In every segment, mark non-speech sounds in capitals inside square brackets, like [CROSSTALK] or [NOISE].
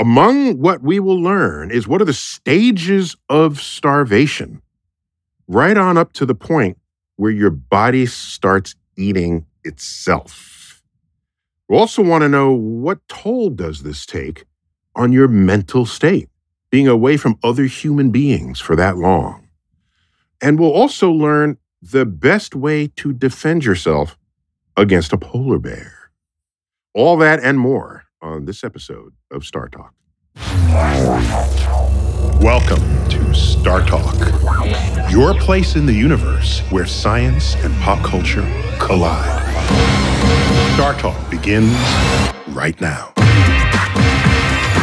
Among what we will learn is what are the stages of starvation, right on up to the point where your body starts eating itself. we'll also want to know what toll does this take on your mental state, being away from other human beings for that long. And we'll also learn the best way to defend yourself against a polar bear. All that and more on this episode of StarTalk. Welcome to StarTalk, your place in the universe where science and pop culture collide. StarTalk begins right now.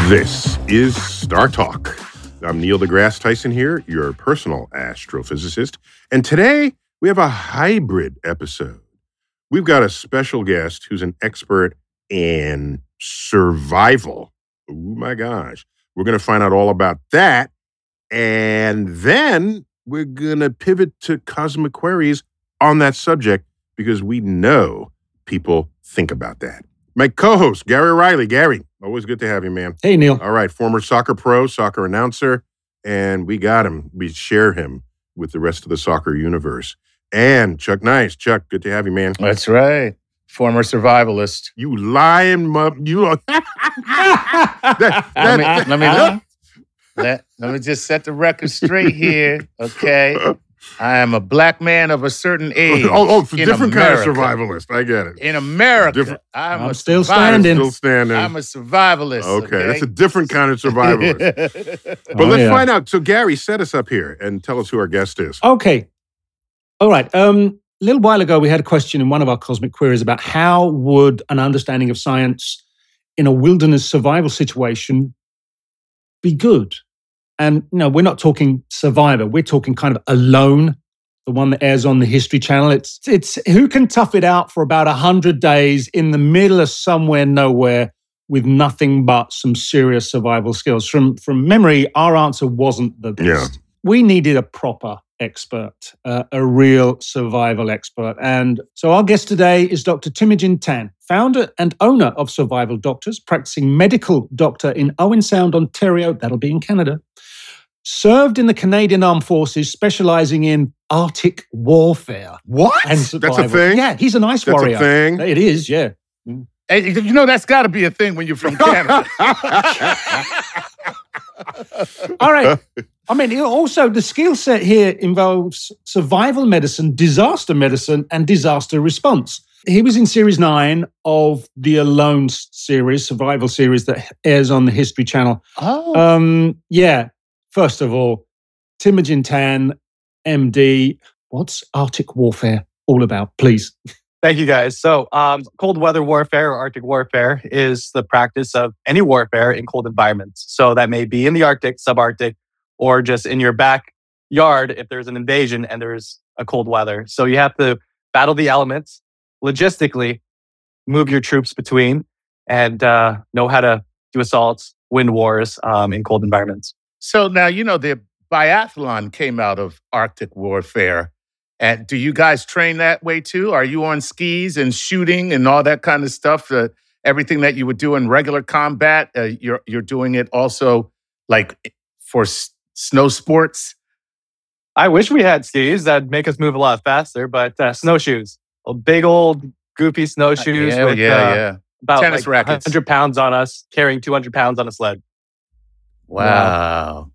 This is StarTalk. I'm Neil deGrasse Tyson here, your personal astrophysicist. And today we have a hybrid episode. We've got a special guest who's an expert in survival. Oh my gosh. We're going to find out all about that. And then we're going to pivot to cosmic queries on that subject because we know people think about that. My co host, Gary O'Reilly. Gary, always good to have you, man. Hey, Neil. All right, former soccer pro, soccer announcer, and we got him. We share him with the rest of the soccer universe. And Chuck Nice. Chuck, good to have you, man. That's right. Former survivalist. You lying, mum. You are. [LAUGHS] that, Let me, that- let, me let, let, let me just set the record straight here, okay? I am a black man of a certain age. oh, oh, it's a in different kind of survivalist. I get it. In America, Different- I'm, I'm a still survivalist. standing. Still standing. I'm a survivalist. okay, Okay, that's a different kind of survivalist. [LAUGHS] But Oh, let's yeah. find out. So, Gary, set us up here and tell us who our guest is. Okay. All right. Um, a little while ago, we had a question in one of our cosmic queries about how would an understanding of science in a wilderness survival situation be good? And you know, we're not talking survivor. We're talking kind of alone, the one that airs on the History Channel. It's it's who can tough it out for about hundred days in the middle of somewhere nowhere with nothing but some serious survival skills. From from memory, our answer wasn't the best. Yeah. We needed a proper expert, uh, a real survival expert. And so our guest today is Dr. Timothy Tan, founder and owner of Survival Doctors, practicing medical doctor in Owen Sound, Ontario. That'll be in Canada. Served in the Canadian Armed Forces, specializing in Arctic warfare What? and That's a thing? Yeah, he's an ice That's warrior. a thing. It is, yeah. Hey, you know that's got to be a thing when you're from [LAUGHS] Canada. All right. [LAUGHS] I mean, it also the skill set here involves survival medicine, disaster medicine, and disaster response. He was in series nine of the Alone series, survival series that airs on the History Channel. oh, Um, yeah. First of all, Teimojin Tan, MD. What's Arctic warfare all about? Please. Thank you, guys. So, um, cold weather warfare or Arctic warfare is the practice of any warfare in cold environments. So, that may be in the Arctic, subarctic, or just in your backyard if there's an invasion and there's a cold weather. So, you have to battle the elements logistically, move your troops between, and uh, know how to do assaults, win wars um, in cold environments. so now you know the biathlon came out of Arctic warfare. And do you guys train that way too? Are you on skis and shooting and all that kind of stuff? Uh, everything that you would do in regular combat, uh, you're you're doing it also like for snow sports. I wish we had skis that'd make us move a lot faster, but uh, snowshoes, a big old goofy snowshoes yeah, with yeah, uh, yeah. about Tennis like rackets. 100 pounds on us, carrying 200 pounds on a sled. Wow.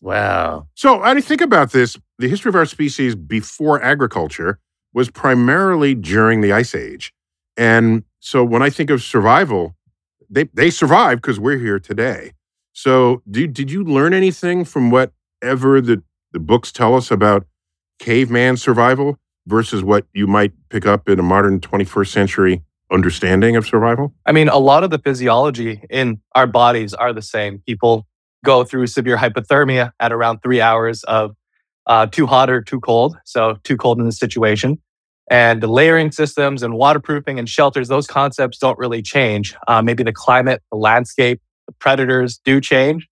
Wow. So, I think about this. The history of our species before agriculture was primarily during the Ice Age. And so, when I think of survival, they, they survived because we're here today. So, did, did you learn anything from whatever the, the books tell us about caveman survival versus what you might pick up in a modern 21st century understanding of survival? I mean, a lot of the physiology in our bodies are the same. People go through severe hypothermia at around three hours of uh, too hot or too cold. So, too cold in the situation. And the layering systems and waterproofing and shelters, those concepts don't really change. Uh, maybe the climate, the landscape, the predators do change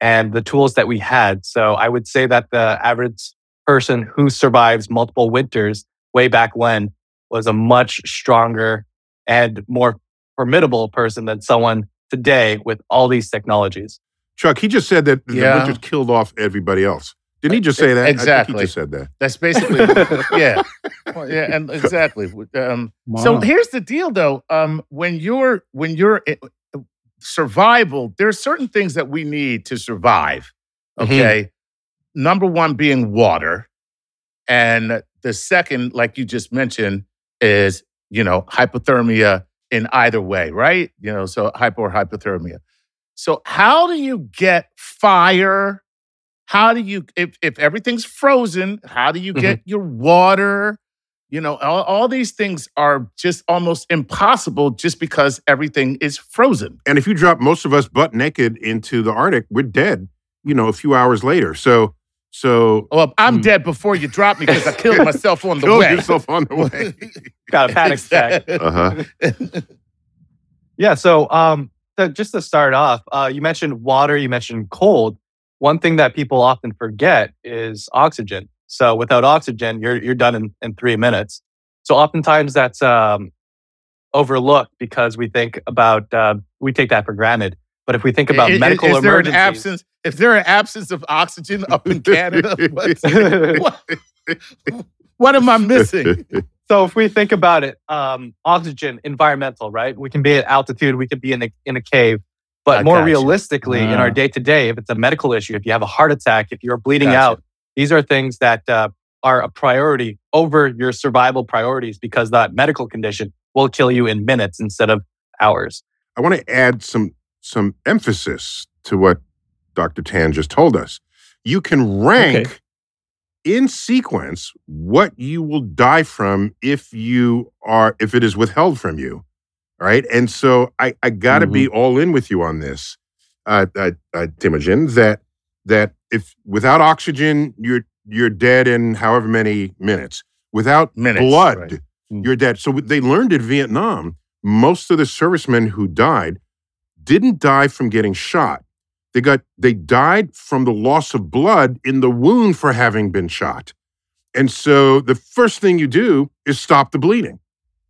and the tools that we had. So, I would say that the average person who survives multiple winters way back when was a much stronger and more formidable person than someone today with all these technologies. Chuck, he just said that the Yeah. winters killed off everybody else. Didn't he just say that? I think Exactly. he just said that. That's basically [LAUGHS] yeah, Well, yeah, and exactly. Um, Wow. So here's the deal, though. Um, when you're when you're i- survival, there are certain things that we need to survive. Mm-hmm. Okay, number one being water, and the second, like you just mentioned, is you know hypothermia in either way, right? You know, so hypo or hypothermia. So how do you get fire? How do you if if everything's frozen? How do you get mm-hmm. your water? You know, all, all these things are just almost impossible just because everything is frozen. And if you drop most of us butt naked into the Arctic, we're dead. You know, a few hours later. So, so Well, I'm Hmm. dead before you drop me because I killed [LAUGHS] myself on the kill way. yourself on the way. [LAUGHS] Got a panic [LAUGHS] attack. Uh huh. Yeah. So, um, to, just to start off, uh, you mentioned water, you mentioned cold. One thing that people often forget is oxygen. So, without oxygen, you're you're done in, in three minutes. So, oftentimes that's um, overlooked because we think about uh, we take that for granted. But if we think about I- i- medical is there an emergencies, absence? Is there an absence of oxygen up in Canada? [LAUGHS] What, what, am I missing? So if we think about it, um, oxygen, environmental, right? We can be at altitude, we could be in a, in a cave. But I more got you. realistically, in our day to day, if it's a medical issue, if you have a heart attack, if you're bleeding Gotcha. out, these are things that uh, are a priority over your survival priorities because that medical condition will kill you in minutes instead of hours. I want to add some some emphasis to what Dr. Tan just told us. You can rank Okay. in sequence what you will die from if you are if it is withheld from you. All right. And so I, I gotta be all in with you on this, uh, uh, uh Teimojin, that that if without oxygen, you're you're dead in however many minutes. Without Minutes, blood, right. you're dead. So they learned in Vietnam, most of the servicemen who died didn't die from getting shot. They got they died from the loss of blood in the wound for having been shot. And so the first thing you do is stop the bleeding.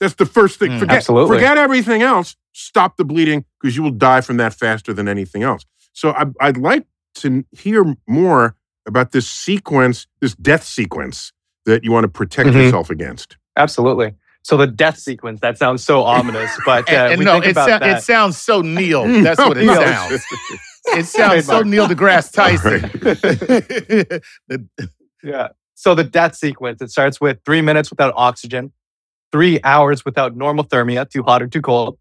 That's the first thing. Mm, forget, absolutely. forget everything else. Stop the bleeding because you will die from that faster than anything else. So I, I'd like to hear more about this sequence, this death sequence that you want to protect Mhm. yourself against. Absolutely. So the death sequence, that sounds so ominous, but uh, And, and we no, think it, about sou- that. it sounds so Neil. [LAUGHS] That's what it No. sounds. It [LAUGHS] sounds so Neil deGrasse Tyson. The- [LAUGHS] Yeah. So the death sequence, it starts with three minutes without oxygen, three hours without normothermia, too hot or too cold.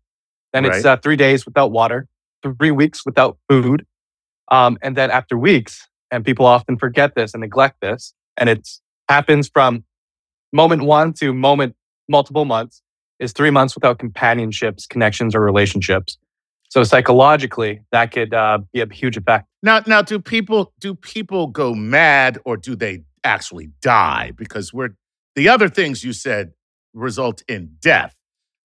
Then it's uh, three days without water, three weeks without food. Um, and then after weeks, and people often forget this and neglect this, and it happens from moment one to moment multiple months, is three months without companionships, connections, or relationships. So psychologically, that could uh, be a huge effect. now, now, do people do people go mad or do they actually die? Because we're the other things you said result in death.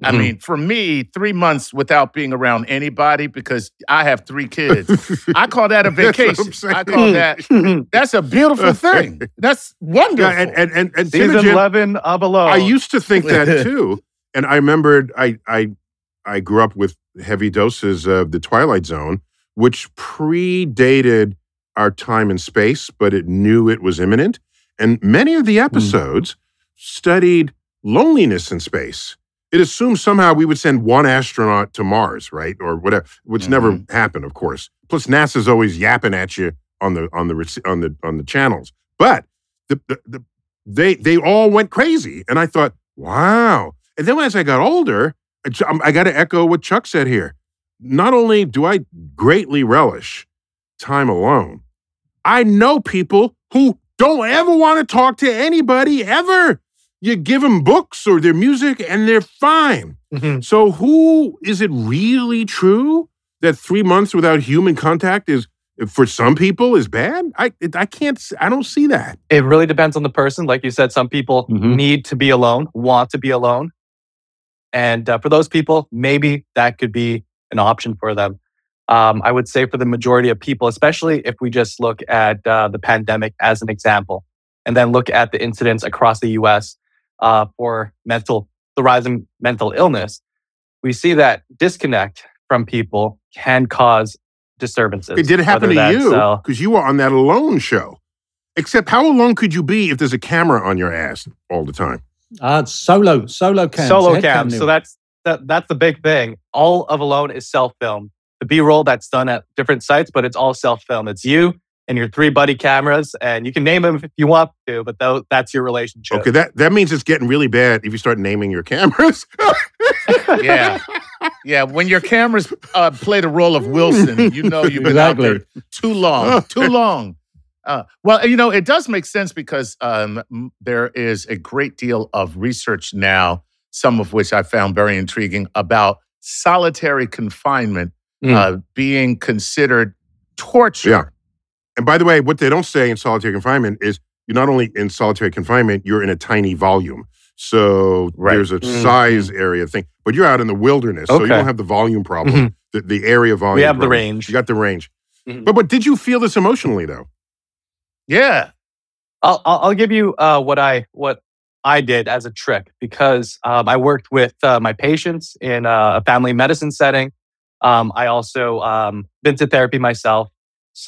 I Mhm. mean, for me, three months without being around anybody because I have three kids. I call that a [LAUGHS] That's what I'm vacation. I call mm-hmm. that mm-hmm. that's a beautiful [LAUGHS] thing. That's wonderful. Yeah, and and and, and Season Teimojin, 11 of Alone. I used to think that [LAUGHS] too, and I remembered I I I grew up with heavy doses of the Twilight Zone, which predated our time and space, but it knew it was imminent. And many of the mm-hmm. episodes studied loneliness in space. It assumed somehow we would send one astronaut to Mars, right, or whatever, which never happened, of course. Plus, NASA's always yapping at you on the on the on the on the channels. But the, the, the they they all went crazy, and I thought, wow. And then as I got older, I, um, I got to echo what Chuck said here. Not only do I greatly relish time alone, I know people who don't ever want to talk to anybody ever. You give them books or their music, and they're fine. Mhm. So, who is it really true that three months without human contact is for some people is bad? I it- I can't. I don't see that. It really depends on the person. Like you said, some people Mhm. need to be alone, want to be alone. And uh, for those people, maybe that could be an option for them. Um, I would say for the majority of people, especially if we just look at uh, the pandemic as an example, and then look at the incidents across the US uh, for mental, the rise in mental illness, we see that disconnect from people can cause disturbances. Okay, did it happen to that's, you? uh, Because you were on that alone show. Except, how alone could you be if there's a camera on your ass all the time? Uh, solo, solo cam. solo head cam. So that's that, that's the big thing. All of Alone is self film. The B roll that's done at different sites, but it's all self film. It's you and your three buddy cameras, and you can name them if you want to, but tho- that's your relationship. Okay, that, that means it's getting really bad if you start naming your cameras. [LAUGHS] Yeah. Yeah, when your cameras uh, play the role of Wilson, you know you've been out there too long, too [LAUGHS] long. Uh, well, you know, it does make sense because um, there is a great deal of research now, some of which I found very intriguing, about solitary confinement Mm. uh, being considered torture. Yeah. And by the way, what they don't say in solitary confinement is you're not only in solitary confinement, you're in a tiny volume. So Right. there's a Mhm. size area thing, but you're out in the wilderness, so you don't have the volume problem, Mhm. the, the area volume. We have the range. You got the range. Mhm. But but did you feel this emotionally though? Yeah. I'll, I'll I'll give you uh, what I what I did as a trick because um, I worked with uh, my patients in uh, a family medicine setting. Um, I also um, been to therapy myself,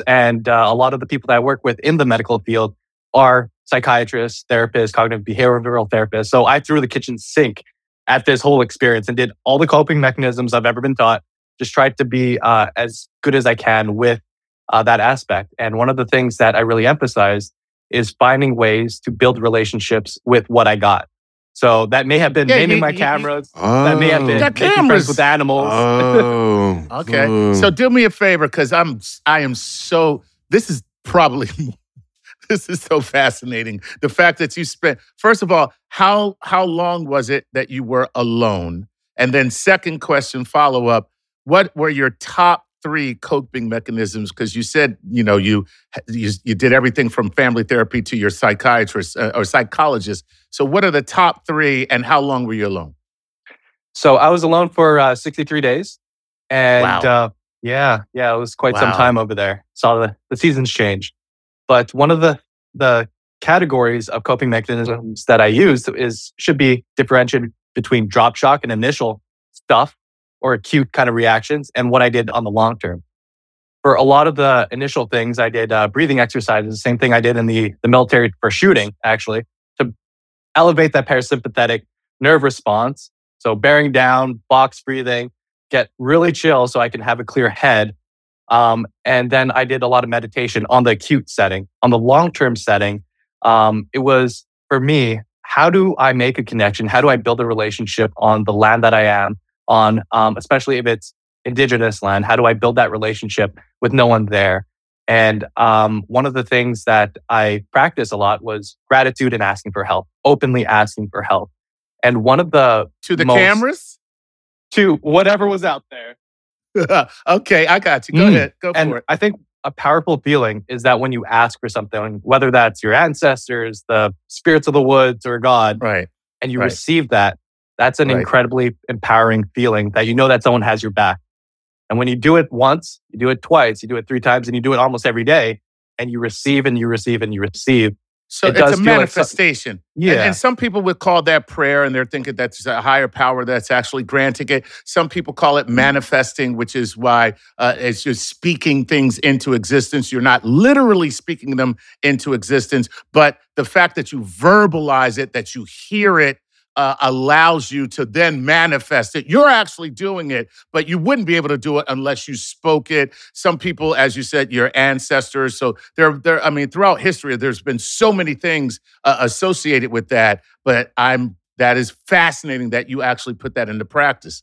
and uh, a lot of the people that I work with in the medical field are psychiatrists, therapists, cognitive behavioral therapists. So I threw the kitchen sink at this whole experience and did all the coping mechanisms I've ever been taught. Just tried to be uh, as good as I can with uh, that aspect. And one of the things that I really emphasized is finding ways to build relationships with what I got. So that may have been Yeah, naming you- my you- you- cameras. Oh. that may have been oh. Got making friends cameras. with animals. Oh. [LAUGHS] Okay. Oh. So do me a favor, because I'm I am so this is probably [LAUGHS] this is so fascinating. The fact that you spent first of all, how how long was it that you were alone? And then second question, follow up, what were your top three coping mechanisms? Because you said, you know, you, you you did everything from family therapy to your psychiatrist uh, or psychologist. So what are the top three and how long were you alone? So I was alone for uh, 63 days. And Wow. uh, yeah, yeah, it was quite some time over there. Saw the, the seasons change. But one of the, the categories of coping mechanisms that I used is should be differentiated between drop shock and initial stuff or acute kind of reactions and what I did on the long term. For a lot of the initial things, I did uh, breathing exercises, the same thing I did in the, the military for shooting, actually, to elevate that parasympathetic nerve response. So bearing down, box breathing, get really chill so I can have a clear head. Um, and then I did a lot of meditation on the acute setting. On the long term setting, um, it was for me, how do I make a connection? How do I build a relationship on the land that I am on, um, especially if it's indigenous land? How do I build that relationship with no one there? And um, one of the things that I practice a lot was gratitude and asking for help, openly asking for help. And one of the To the most- cameras? to whatever was out there. [LAUGHS] okay, I got you. Go Mm. ahead. Go And for it. I think a powerful feeling is that when you ask for something, whether that's your ancestors, the spirits of the woods, or God, Right. and you Right. receive that, that's an Right. incredibly empowering feeling that you know that someone has your back. And when you do it once, you do it twice, you do it three times, and you do it almost every day, and you receive and you receive and you receive. So It it's a feel like some- manifestation. And- Yeah. And, some people would call that prayer and they're thinking that's a higher power that's actually granting it. Some people call it manifesting, which is why uh, it's just speaking things into existence. You're not literally speaking them into existence, but the fact that you verbalize it, that you hear it, uh, allows you to then manifest it. You're actually doing it, but you wouldn't be able to do it unless you spoke it. Some people, as you said, your ancestors. So there, there. I mean, throughout history, there's been so many things uh, associated with that. But I'm that is fascinating that you actually put that into practice.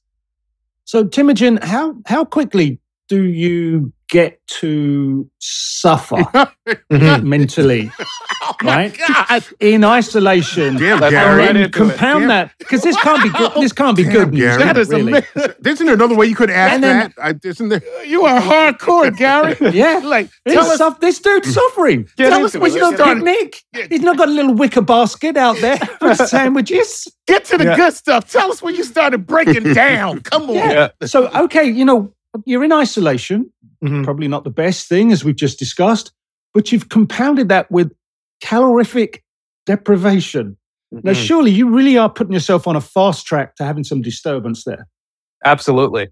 So, Teimojin, how how quickly do you get to suffer [LAUGHS] mm-hmm. mentally [LAUGHS] Oh Right? God! in isolation? Damn, Let's and right Gary. then into it. compound that because this can't be good. This can't be Damn, good news. Gary. can That really. amazing. Isn't there another way you could ask And then- that? I, isn't there? You are hardcore, Gary. [LAUGHS] Yeah, like, tell us. suff- this dude's mm. suffering. Get Tell us into what you He's not started- picnic. Yeah. He's not got a little wicker basket out there for sandwiches. Get to the Yeah. good stuff. Tell us when you started breaking down. Come on. Yeah. So, okay, you know, you're in isolation. Mhm. Probably not the best thing, as we've just discussed, but you've compounded that with calorific deprivation. Now, Mhm. surely you really are putting yourself on a fast track to having some disturbance there. Absolutely.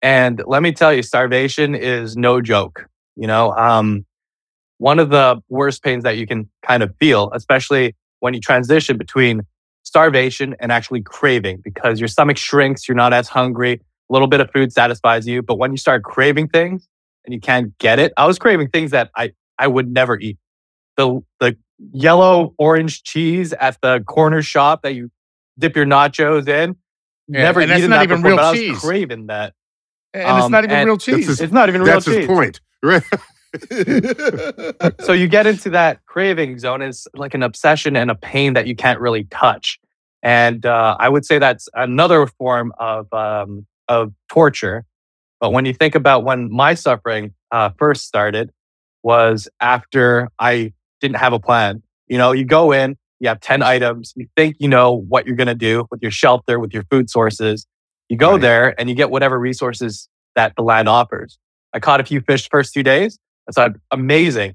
And let me tell you, starvation is no joke. You know, um, one of the worst pains that you can kind of feel, especially when you transition between starvation and actually craving, because your stomach shrinks, you're not as hungry, a little bit of food satisfies you. But when you start craving things and you can't get it, I was craving things that I, I would never eat. The, the yellow orange cheese at the corner shop that you dip your nachos in. Yeah, never and that's eaten not that even before, real but I was cheese. craving that. And it's Um, not even and real cheese. his- It's not even real That's his cheese. point, [LAUGHS] right? so you get into that craving zone. It's like an obsession and a pain that you can't really touch. And uh, I would say that's another form of um, of torture. But when you think about when my suffering uh, first started, was after I didn't have a plan. You know, you go in, you have ten items, you think you know what you're going to do with your shelter, with your food sources. You go Right. there and you get whatever resources that the land offers. I caught a few fish first two days. I thought amazing.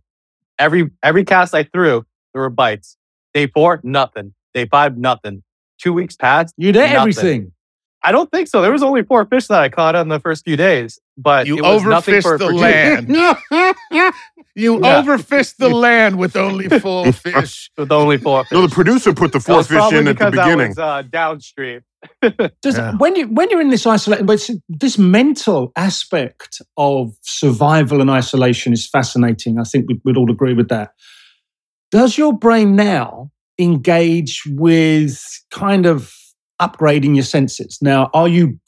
Every every cast I threw, there were bites. Day four, nothing. Day five, nothing. Two weeks passed. You did Nothing. everything. I don't think so. There was only four fish that I caught on the first few days, but You it was nothing overfished for the for land. [LAUGHS] you Yeah. overfished the [LAUGHS] land with only four [LAUGHS] fish. with only four fish. no, the producer put the four fish in at the because I beginning. was, uh, downstream. Does, Yeah. When you when you're in this isolation, but this mental aspect of survival and isolation is fascinating. I think we, we'd all agree with that. Does your brain now engage with kind of upgrading your senses? Now, are you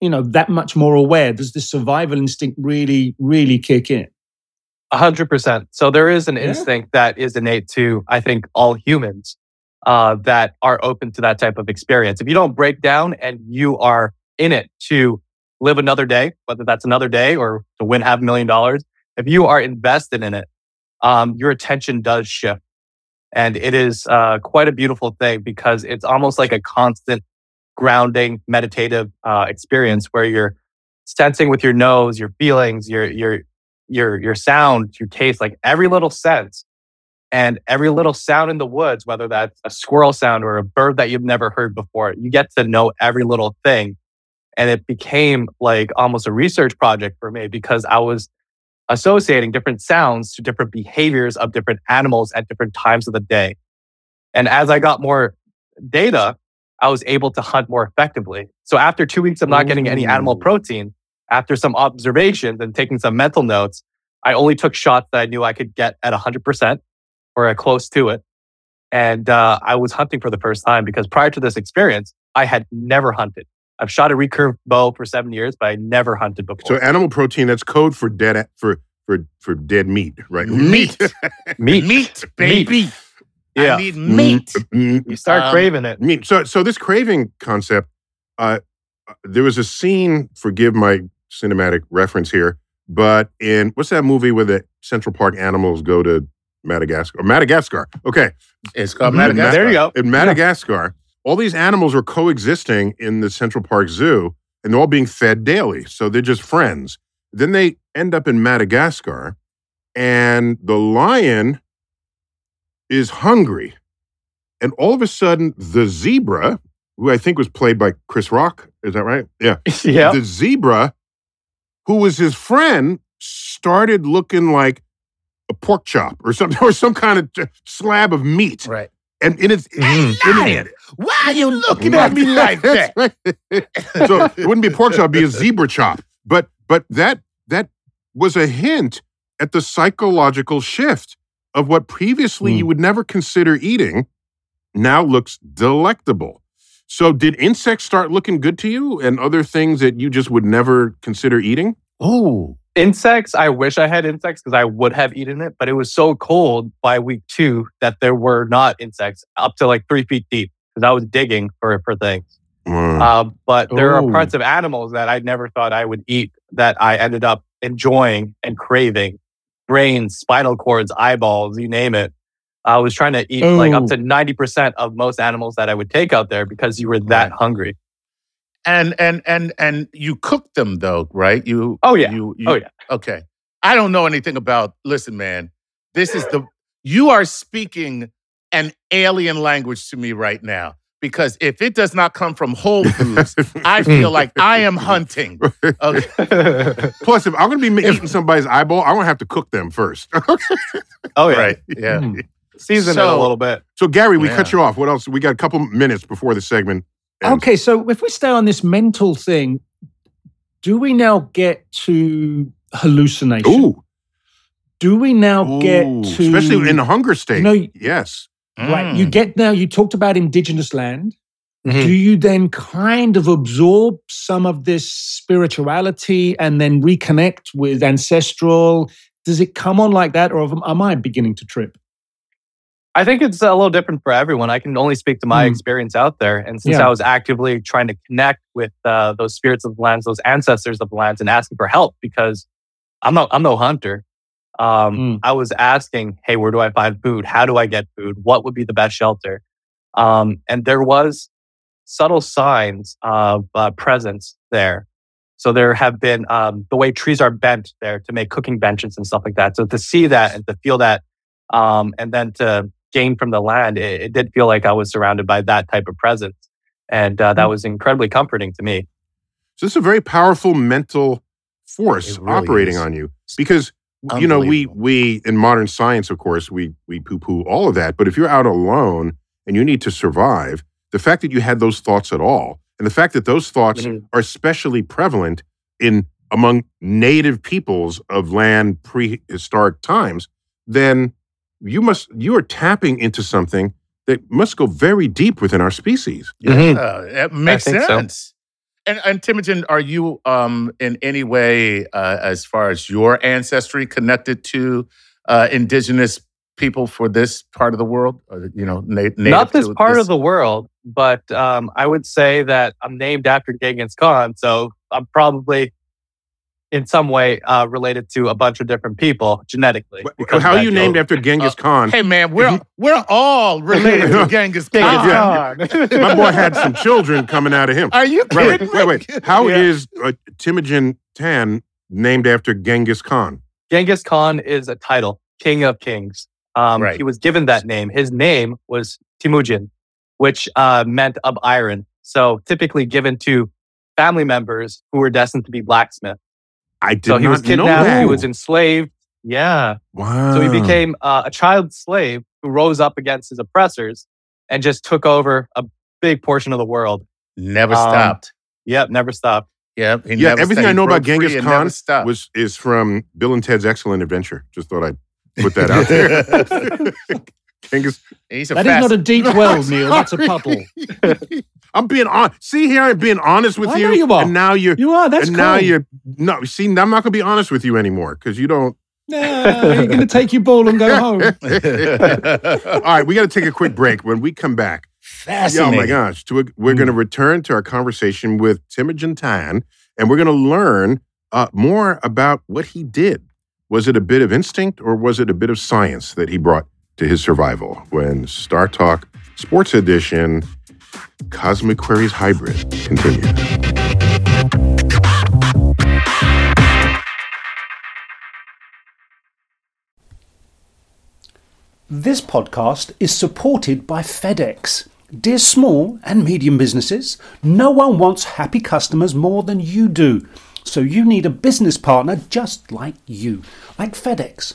you know that much more aware? Does the survival instinct really really kick in? A hundred percent. So there is an Yeah. instinct that is innate to, I think, all humans uh, that are open to that type of experience. If you don't break down and you are in it to live another day, whether that's another day or to win half a million dollars, if you are invested in it, um, your attention does shift. And it is uh, quite a beautiful thing because it's almost like a constant grounding meditative uh, experience where you're sensing with your nose, your feelings, your your your your sound, your taste, like every little sense and every little sound in the woods, whether that's a squirrel sound or a bird that you've never heard before, you get to know every little thing. And it became like almost a research project for me because I was associating different sounds to different behaviors of different animals at different times of the day. And as I got more data, I was able to hunt more effectively. So after two weeks of not getting any animal protein, after some observations and taking some mental notes, I only took shots that I knew I could get at 100% or close to it. And uh, I was hunting for the first time because prior to this experience, I had never hunted. I've shot a recurve bow for seven years, but I never hunted before. So animal protein, that's code for dead for for for dead meat, right? Meat. meat, [LAUGHS] Meat, baby. Yeah. I need meat. Mm, you start Um, craving it. meat. So so this craving concept, uh, there was a scene. Forgive my cinematic reference here, but in what's that movie where the Central Park animals go to Madagascar? Madagascar. Okay, It's called Mhm. Madagascar. There you go. in Madagascar, all these animals are coexisting in the Central Park Zoo and they're all being fed daily. So they're just friends. Then they end up in Madagascar and the lion is hungry. And all of a sudden, the zebra, who I think was played by Chris Rock, is that right? Yeah. [LAUGHS] yeah. The zebra, who was his friend, started looking like a pork chop or something, [LAUGHS] or some kind of slab of meat. Right. And, and it's Hey, lion, why are you looking at me like [LAUGHS] that? Right. [LAUGHS] so it wouldn't be pork chop, it'd be a zebra chop. But but that that was a hint at the psychological shift of what previously Mm. you would never consider eating now looks delectable. So did insects start looking good to you and other things that you just would never consider eating? Oh, Insects, I wish I had insects because I would have eaten it, but it was so cold by week two that there were not insects up to like three feet deep because I was digging for, for things. Mm. Uh, but there Oh. are parts of animals that I never thought I would eat that I ended up enjoying and craving. Brains, spinal cords, eyeballs, you name it. I was trying to eat like up to 90% of most animals that I would take out there because you were that Right. hungry. And and and and you cooked them though, right? You Oh, yeah. You, you, Oh, yeah. Okay. I don't know anything about listen, man. This is the you are speaking an alien language to me right now because if it does not come from Whole Foods, I [LAUGHS] feel like I am hunting. Okay. [LAUGHS] Plus, if I'm going to be eating somebody's eyeball, I'm going to have to cook them first. [LAUGHS] Oh yeah, Right. Yeah. Hmm. season it a little bit. so, Gary, we Yeah. cut you off. What else? We got a couple minutes before the segment. Ends. Okay, so if we stay on this mental thing, do we now get to hallucination? Ooh, Do we now get to especially in the hunger state. No, you- yes. right? You Mm. get now. You talked about indigenous land. Mhm. Do you then kind of absorb some of this spirituality and then reconnect with ancestral? Does it come on like that, or am- am I beginning to trip? I think it's a little different for everyone. I can only speak to my Mm. experience out there. And since Yeah. I was actively trying to connect with uh, those spirits of the lands, those ancestors of the lands, and asking for help because I'm no, I'm no hunter. Um, Mm. I was asking, hey, where do I find food? How do I get food? What would be the best shelter? Um, and there was subtle signs of uh, presence there. So there have been um, the way trees are bent there to make cooking benches and stuff like that. So to see that and to feel that, um, and then to gain from the land, it, it did feel like I was surrounded by that type of presence, and uh, that was incredibly comforting to me. So, this is a very powerful mental force really operating is. on you because you know we we in modern science of course we we poo poo all of that but if you're out alone and you need to survive the fact that you had those thoughts at all and the fact that those thoughts Mhm. are especially prevalent in among native peoples of land prehistoric times then you must you are tapping into something that must go very deep within our species Mhm. Yeah, it makes think so. sense. And, and Teimojin, are you um, in any way, uh, as far as your ancestry, connected to uh, indigenous people for this part of the world? Or, you know, na- native Not this to part of the world, but um, I would say that I'm named after Genghis Khan, so I'm probably in some way uh, related to a bunch of different people genetically. Because how are that you named after genghis khan Hey, man, we're we're all related to [LAUGHS] Genghis Khan. Yeah. [LAUGHS] my boy had some children coming out of him Are you Wait, kidding wait, wait, me? wait. How Yeah. is uh, Teimojin Tan named after Genghis Khan? Genghis Khan is a title, King of Kings. Um, Right. He was given that name. His name was Temujin, which uh, meant of iron. So typically given to family members who were destined to be blacksmiths. I did So he not was kidnapped. that. He was enslaved. Yeah. wow. So he became uh, a child slave who rose up against his oppressors and just took over a big portion of the world. Never Um, stopped. Yep, never stopped. Yep. he Yeah, never everything stopped. I know about Genghis Khan stopped. was is from Bill and Ted's Excellent Adventure. Just thought I'd put that [LAUGHS] out there. [LAUGHS] Genghis. He's a That is fast- not a deep well, [LAUGHS] Neil. That's a puddle. [LAUGHS] I'm being on. See here, I'm being honest with I you. know you are. And now you're. You are. That's and cool. now you're. No, see, I'm not going to be honest with you anymore because you don't. Nah, you're going to take your ball and go [LAUGHS] home. All right, we got to take a quick break. When we come back, fascinating. Oh Fascinating. my gosh. To a, we're Mm. going to return to our conversation with Teimojin Tan, and we're going to learn uh, more about what he did. Was it a bit of instinct or was it a bit of science that he brought to his survival? When StarTalk Sports Edition Cosmic Queries Hybrid continues. This podcast is supported by FedEx. Dear small and medium businesses, no one wants happy customers more than you do. So you need a business partner just like you, like FedEx,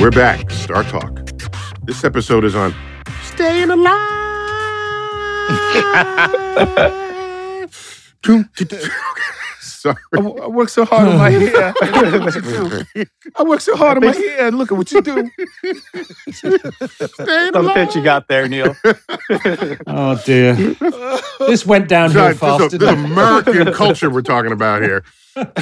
We're back. StarTalk. This episode is on staying alive. [LAUGHS] [LAUGHS] Sorry. I, w- I work so hard on my [LAUGHS] hair. I work so hard on my hair. and Look at what you do. [LAUGHS] Staying Some pitch you got there, Neil. [LAUGHS] Oh dear. this went downhill John, fast. this a- didn't this it? is American culture we're talking about here. Um,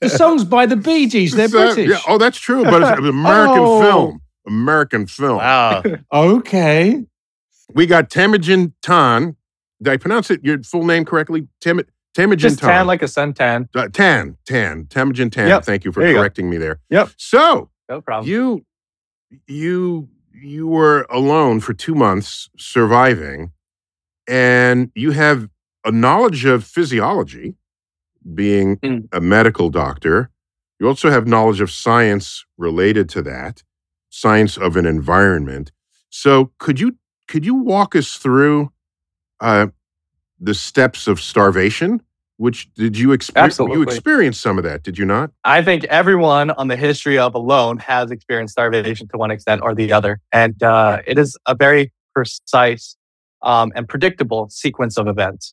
The song's by the Bee Gees. They're so- British. yeah, oh, that's true, but it's an American Oh. film. American film. Wow. Okay. We got Teimojin Tan. Did I pronounce it your full name correctly? Tem- Teimojin Just Tan. tan like a suntan. uh, Tan. Tan. Teimojin Tan. Yep. Thank you for There you correcting me there. Yep. So No problem. you you you were alone for two months surviving and you have a knowledge of physiology being Mm. a medical doctor you also have knowledge of science related to that science of an environment so could you could you walk us through uh, the steps of starvation which did you experience you experienced some of that did you not I think everyone on the history of alone has experienced starvation to one extent or the other. And uh, it is a very precise um, and predictable sequence of events.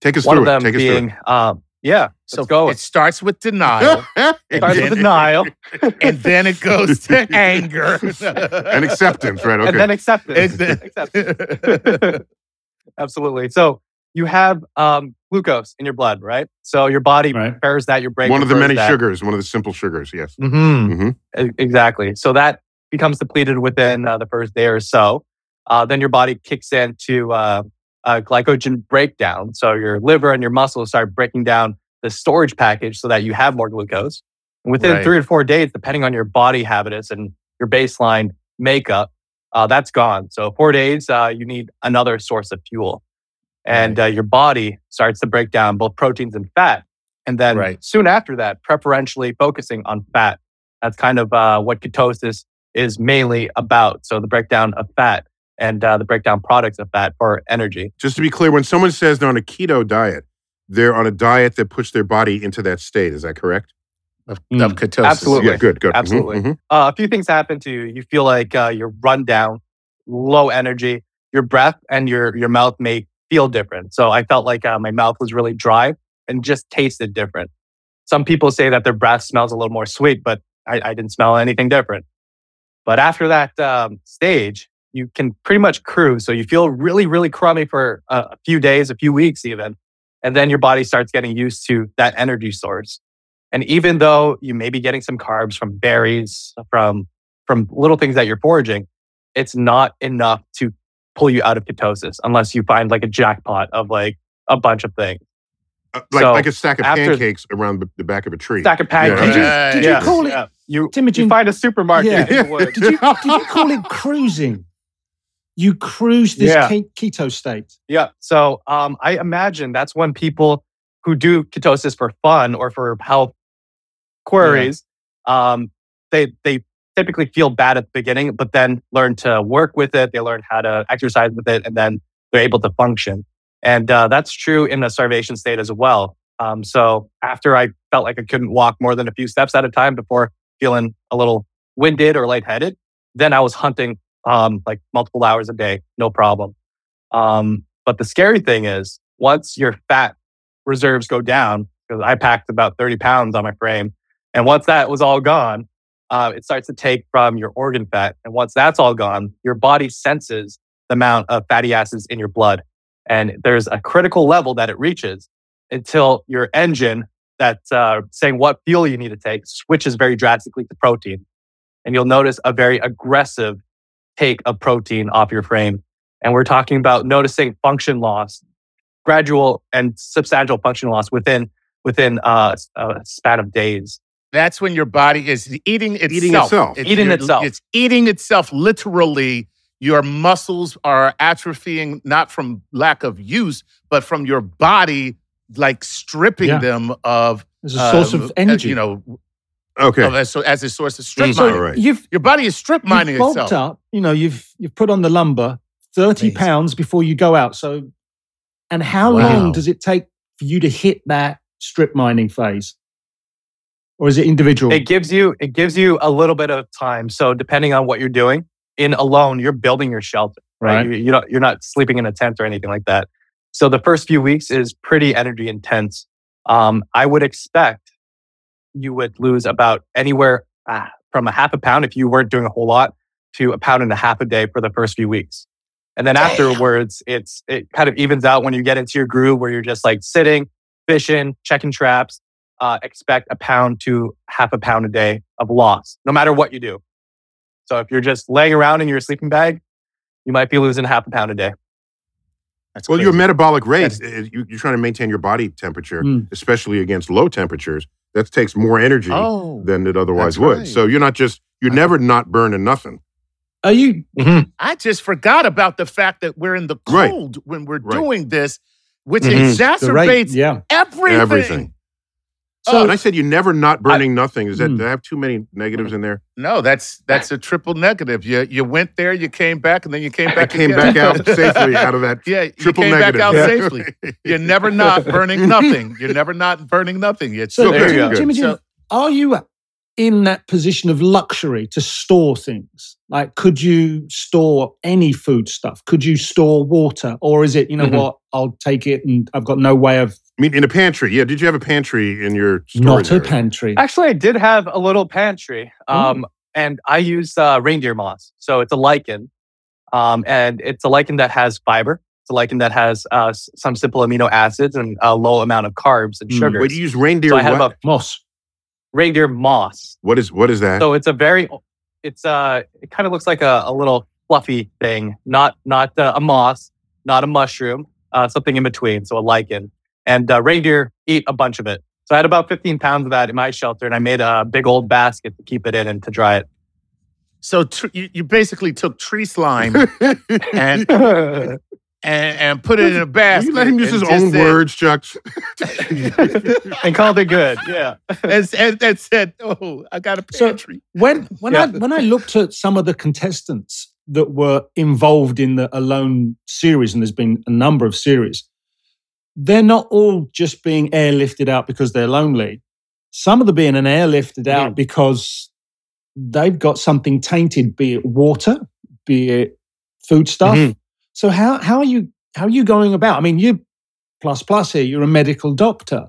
take us One through of them it take us being, um, yeah, So let's go. it starts with denial, [LAUGHS] it Starts with denial [LAUGHS] and then it goes to [LAUGHS] anger and acceptance, right? Okay. and then acceptance. And then- Acceptance. Absolutely. So you have um, glucose in your blood, right? So your body Right. prepares that. Your brain one of the many that. sugars, one of the simple sugars. Yes. Mm-hmm. hmm E- Exactly. So that becomes depleted within uh, the first day or so. Uh, then your body kicks into uh, a glycogen breakdown. So your liver and your muscles start breaking down the storage package so that you have more glucose. And within Right. three or four days, depending on your body habits and your baseline makeup, uh, that's gone. So four days, uh, you need another source of fuel. And uh, your body starts to break down both proteins and fat. And then Right. soon after that, preferentially focusing on fat. That's kind of uh, what ketosis is mainly about. So the breakdown of fat and uh, the breakdown products of fat for energy. Just to be clear, when someone says they're on a keto diet, they're on a diet that puts their body into that state. Is that correct? of, Mm. of ketosis. Absolutely. Yeah. Good. Good. Mhm, Absolutely. mhm. Uh, a few things happen to you. You feel like uh, you're run down, low energy. Your breath and your your mouth may feel different. So I felt like uh, my mouth was really dry and just tasted different. Some people say that their breath smells a little more sweet, but I, I didn't smell anything different. But after that um, stage, you can pretty much cruise. So you feel really, really crummy for a, a few days, a few weeks even. And then your body starts getting used to that energy source. And even though you may be getting some carbs from berries, from from little things that you're foraging, it's not enough to pull you out of ketosis unless you find like a jackpot of like a bunch of things. Uh, like, So, like a stack of pancakes around the, the back of a tree. Stack of Yeah, pancakes. Did you, did Yeah. you call it Yeah. You, you find a supermarket Yeah. in the woods. Did you, did you call it cruising? You cruise this Yeah. keto state. Yeah. So um, I imagine that's when people who do ketosis for fun or for health queries, um, they they typically feel bad at the beginning, but then learn to work with it. They learn how to exercise with it, and then they're able to function. And uh, that's true in the starvation state as well. Um, so after I felt like I couldn't walk more than a few steps at a time before feeling a little winded or lightheaded, then I was hunting um, like multiple hours a day, no problem. Um, but the scary thing is, once your fat reserves go down, because I packed about 30 pounds on my frame, and once that was all gone, uh, it starts to take from your organ fat. And once that's all gone, your body senses the amount of fatty acids in your blood. And there's a critical level that it reaches until your engine that's uh, saying what fuel you need to take switches very drastically to protein. And you'll notice a very aggressive take of protein off your frame. And we're talking about noticing function loss, gradual and substantial function loss within within uh, a span of days. That's when your body is eating itself. Eating itself. It's Eating itself. It's eating itself literally. Your muscles are atrophying not from lack of use, but from your body like stripping Yeah. them of as a source um, of uh, energy. You know, Okay. of- as, as a source of strip Mm. All mining. right. you've Your body is strip mining you've bulked itself. up. You know, you've you've put on the lumber thirty Amazing. pounds before you go out. So, and how Wow. long does it take for you to hit that strip mining phase, or is it individual? It gives you it gives you a little bit of time. So depending on what you're doing, in alone, you're building your shelter. Right. Right. You, you don't, you're not sleeping in a tent or anything like that. So the first few weeks is pretty energy intense. Um, I would expect you would lose about anywhere ah, from a half a pound if you weren't doing a whole lot to a pound and a half a day for the first few weeks. And then afterwards, it's it kind of evens out when you get into your groove where you're just like sitting, fishing, checking traps. Uh, expect a pound to half a pound a day of loss, no matter what you do. So if you're just laying around in your sleeping bag, you might be losing half a pound a day. That's Well, your metabolic rate, uh, you, you're trying to maintain your body temperature, Mm. especially against low temperatures. That takes more energy Oh, than it otherwise would. right. So you're not just, you're I- never not burning nothing. Are you? I just forgot about the fact that we're in the Right. cold when we're Right. doing this, which Mhm. The rate, exacerbates yeah. everything. Everything. So- Oh, and I said you're never not burning nothing. Is that, do I have too many negatives in there? No, that's that's a triple negative. You you went there, you came back, and then you came back. I back. came again. back out [LAUGHS] safely out of that Yeah, triple you came negative. back out Yeah. safely. [LAUGHS] You're never not burning [LAUGHS] nothing. You're never not burning nothing. It's So, Okay, there you Jim- go. Jimmy, Jim, So- are you in that position of luxury to store things? Like, could you store any food stuff? Could you store water? Or is it, you know Mhm. what, I'll take it and I've got no way of I mean, in a pantry. Yeah. Did you have a pantry in your storage not a area? pantry? Actually, I did have a little pantry, um, and I use uh, reindeer moss. So it's a lichen, um, and it's a lichen that has fiber. It's a lichen that has uh, some simple amino acids and a low amount of carbs and Mm. sugars. Wait, you use reindeer so I had what? about Moss. reindeer moss. what is what is that? So it's a very, it's uh, it kind of looks like a, a little fluffy thing, not not uh, a moss, not a mushroom, uh, something in between. So a lichen, and uh, reindeer eat a bunch of it. So I had about 15 pounds of that in my shelter, and I made a big old basket to keep it in and to dry it. so tr- you, you basically took tree slime [LAUGHS] and, and and put it in a Will basket. you let him use and his own said- words, Chucks? [LAUGHS] and called it good. Yeah. And, and, and said, "Oh, I got a So- pantry." When when I when I looked at some of the contestants that were involved in the Alone series, and there's been a number of series, they're not all just being airlifted out because they're lonely. Some of them being an airlifted out because they've got something tainted, be it water, be it food stuff. Mhm. So how how are you how are you going about? I mean, you plus plus here, you're a medical doctor,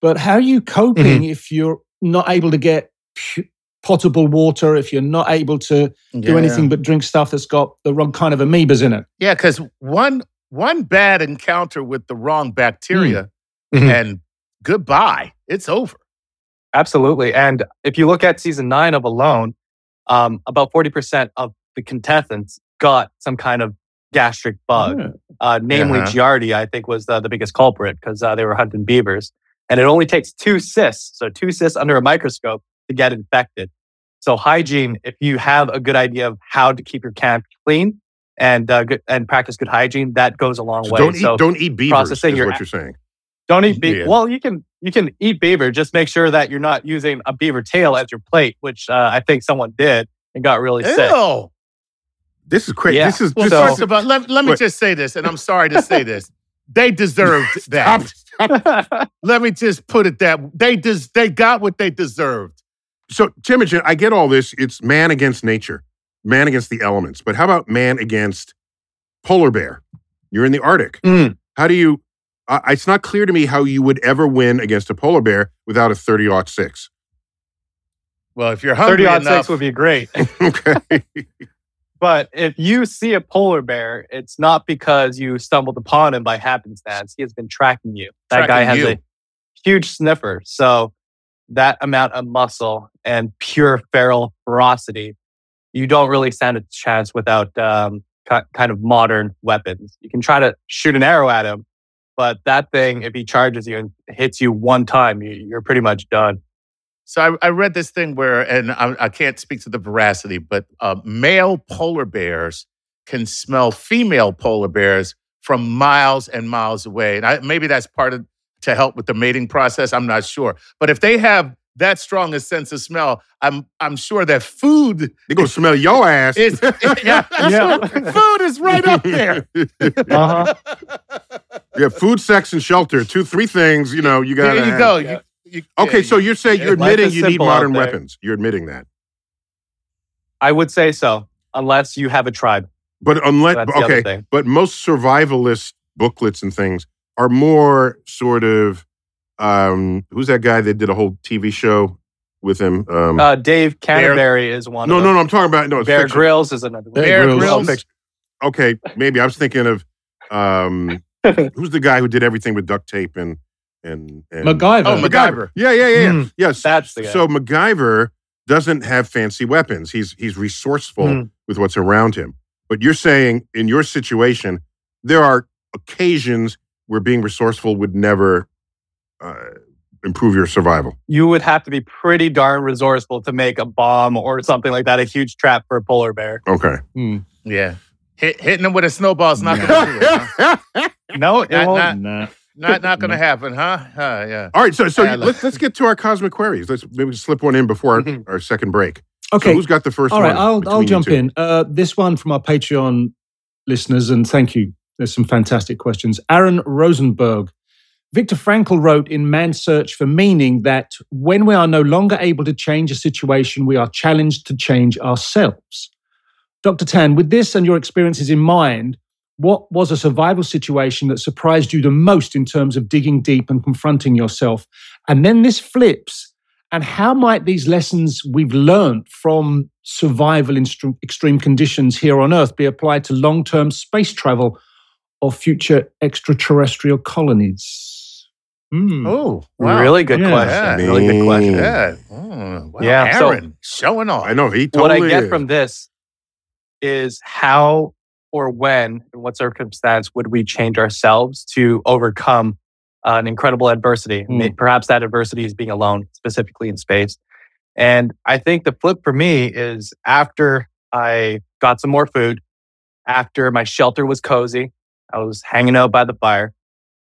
but how are you coping if you're not able to get pu- potable water, if you're not able to do anything but drink stuff that's got the wrong kind of amoebas in it? Yeah, because one one bad encounter with the wrong bacteria, Mhm. and goodbye, it's over. Absolutely. And if you look at season nine of Alone, um, about 40% of the contestants got some kind of gastric bug. Yeah. uh, namely Uh-huh. Giardia, I think was the, the biggest culprit because uh, they were hunting beavers. And it only takes two cysts, so two cysts under a microscope to get infected. So hygiene, if you have a good idea of how to keep your camp clean and uh, good, and practice good hygiene, that goes a long So way. don't so eat don't eat beavers. Is your what you're saying. don't eat beaver. Yeah. Well, you can you can eat beaver. Just make sure that you're not using a beaver tail as your plate, which uh, I think someone did and got really sick. This is crazy. Yeah. This is Well, this So- first of all, let, let me Wait. just say this, and I'm sorry to say this. [LAUGHS] They deserved that. Stop. [LAUGHS] Let me just put it that they des- they got what they deserved. So, Timothy, I get all this. It's man against nature, man against the elements. But how about man against polar bear? You're in the Arctic. Mm. How do you? Uh, it's not clear to me how you would ever win against a polar bear without a 30 six. Well, if you're hungry 30 odd enough, six would be great. [LAUGHS] [LAUGHS] okay. But if you see a polar bear, it's not because you stumbled upon him by happenstance. He has been tracking you. That guy has you. a huge sniffer. So that amount of muscle and pure feral ferocity, you don't really stand a chance without um, ki- kind of modern weapons. You can try to shoot an arrow at him, but that thing, if he charges you and hits you one time, you, you're pretty much done. So I, I read this thing where, and I, I can't speak to the veracity, but uh, male polar bears can smell female polar bears from miles and miles away. And I, maybe that's part of to help with the mating process. I'm not sure, but if they have that strong a sense of smell, I'm I'm sure that food They're gonna smell your ass. is [LAUGHS] [LAUGHS] yeah, Yeah. food is right up there. [LAUGHS] Uh-huh. yeah, food, sex, and shelter. Two, three things. You know, you got. There you go. You, you, Okay, yeah, so you're saying yeah, you're admitting you need modern weapons. You're admitting that. I would say so, unless you have a tribe. But unless That's the other okay, but most survivalist booklets and things are more sort of um who's that guy that did a whole TV show with him? Um Uh, Dave Canterbury is one. no, of no, no, I'm talking about no, it's Bear fiction. Grylls is another one. Bear Bear Grylls. Grylls. Okay, maybe I was thinking of um [LAUGHS] who's the guy who did everything with duct tape and and, and MacGyver. Oh, MacGyver. Yeah, yeah, yeah, yeah. Mm, yes. that's the guy. So MacGyver doesn't have fancy weapons. He's he's resourceful Mm. with what's around him. But you're saying in your situation, there are occasions where being resourceful would never uh, improve your survival. You would have to be pretty darn resourceful to make a bomb or something like that, a huge trap for a polar bear. Okay. Hmm. yeah. Hit, hitting them with a snowball is not going to do it. Huh? [LAUGHS] No, it Not- won't. not- Nah. Not not going to happen, huh? Huh, yeah. All right. So so Yeah, let's let's get to our cosmic queries. Let's maybe slip one in before our, Mhm. our second break. So Okay. who's got the first All right, one? I'll I'll jump in. Uh, this one from our Patreon listeners, and thank you. There's some fantastic questions. Aaron Rosenberg. Viktor Frankl wrote in Man's Search for Meaning that when we are no longer able to change a situation, we are challenged to change ourselves. Dr. Tan, with this and your experiences in mind, what was a survival situation that surprised you the most in terms of digging deep and confronting yourself? And then this flips. And how might these lessons we've learned from survival in str- extreme conditions here on Earth be applied to long term space travel or future extraterrestrial colonies? Hmm. Oh, wow. Really good Yeah. question. Yeah. Really good question. Yeah. Oh, wow. Yeah, so- Aaron showing off. I know he totally what I get is. from this is how or when, in what circumstance would we change ourselves to overcome an incredible adversity? May- Perhaps that adversity is being alone, specifically in space. And I think the flip for me is after I got some more food, after my shelter was cozy, I was hanging out by the fire.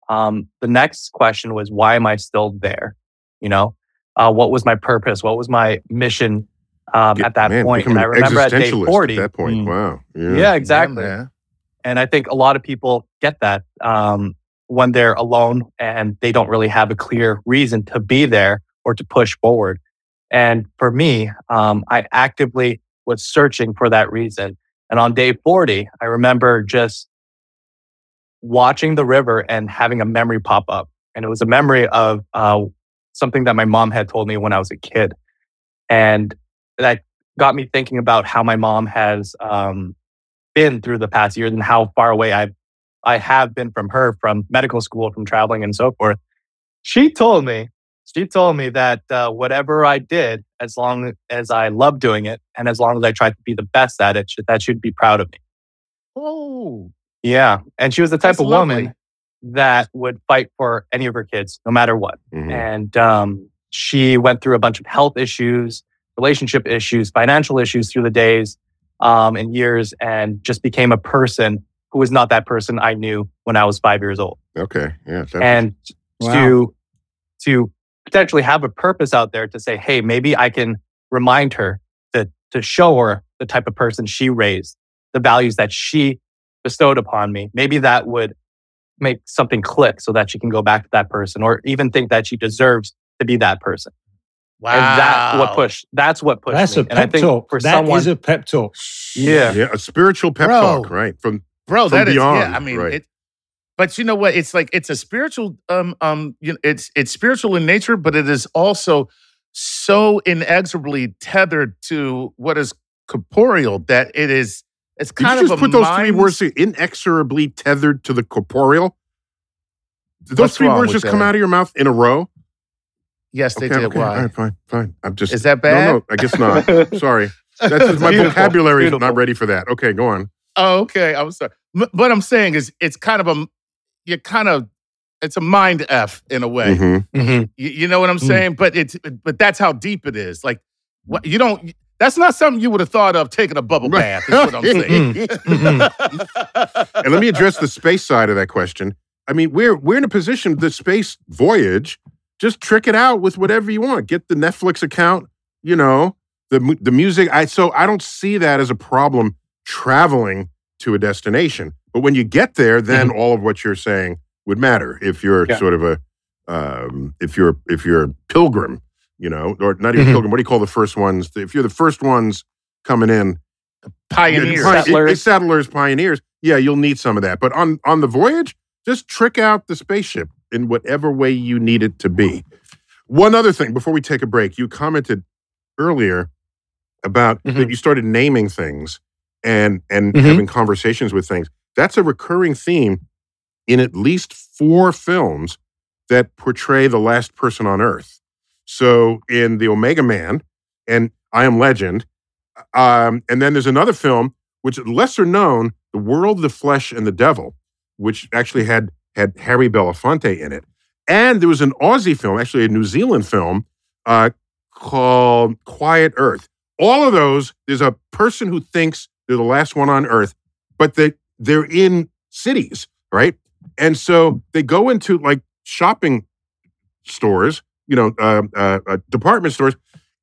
Um, the next question was, why am I still there? You know, uh, what was my purpose? What was my mission um, Get- at that man, point? And I remember at day 40. At that point, Mm. wow. Yeah. Yeah, exactly. Yeah. And I think a lot of people get that um, when they're alone and they don't really have a clear reason to be there or to push forward. And for me, um, I actively was searching for that reason. And on day 40, I remember just watching the river and having a memory pop up. And it was a memory of uh, something that my mom had told me when I was a kid. And that got me thinking about how my mom has um, been through the past years and how far away I I have been from her, from medical school, from traveling, and so forth. She told me, she told me that uh, whatever I did, as long as I loved doing it, and as long as I tried to be the best at it, that she'd be proud of me. Oh, Yeah, and she was the type That's of lovely. woman that would fight for any of her kids, no matter what. Mhm. And um, she went through a bunch of health issues, relationship issues, financial issues through the days um, and years, and just became a person who was not that person I knew when I was five years old. Okay. Yeah. that- And Wow. to to potentially have a purpose out there to say, hey, maybe I can remind her to to show her the type of person she raised, the values that she bestowed upon me. Maybe that would make something click so that she can go back to that person or even think that she deserves to be that person. wow. And that's what pushed. That's what pushed That's me. a and I pep think talk. for That someone, is a pep talk. yeah, yeah. A spiritual pep Bro. talk, right? From bro. from That is beyond, yeah. I mean, right. it, but you know what? It's like it's a spiritual. Um, um. You know, it's it's spiritual in nature, but it is also so inexorably tethered to what is corporeal that it is it's Did you of just a put those three mind's- words inexorably tethered to the corporeal? Did those What's three wrong words with just come that? out of your mouth in a row? Yes, they okay, did. okay. Why? All right, fine, fine. I'm just. Is that bad? No, no, I guess not. [LAUGHS] Sorry. That's just [LAUGHS] my Beautiful, vocabulary is not beautiful. ready for that. Okay, go on. Oh, okay. I'm sorry. M- What I'm saying is, it's kind of a, you're kind of, it's a mind f in a way. Mhm. Mhm. You, you know what I'm Mm. saying? But it's, but that's how deep it is. Like, what you don't. That's not something you would have thought of taking a bubble bath. Is what I'm saying. Mm-hmm. Mm-hmm. and let me address the space side of that question. I mean, we're we're in a position the space voyage. Just trick it out with whatever you want. Get the Netflix account. You know the mu- the music. I so I don't see that as a problem traveling to a destination. But when you get there, then mm-hmm. all of what you're saying would matter. If you're Yeah. sort of a um, if you're if you're a pilgrim, you know, or not even Mhm. pilgrim. What do you call the first ones? If you're the first ones coming in, Pioneers. Pi- Settlers. settlers, pioneers. Yeah, you'll need some of that. But on on the voyage, just trick out the spaceship in whatever way you need it to be. One other thing before we take a break, you commented earlier about that Mhm. you started naming things and and Mhm. having conversations with things. That's a recurring theme in at least four films that portray the last person on Earth. So in the Omega Man and I Am Legend, um, and then there's another film which lesser known, The World, the Flesh, and the Devil, which actually had had Harry Belafonte in it. And there was an Aussie film, actually a New Zealand film, uh, called Quiet Earth. All of those, there's a person who thinks they're the last one on Earth, but they they're in cities, right? And so they go into like shopping stores, you know, uh, uh, uh, department stores,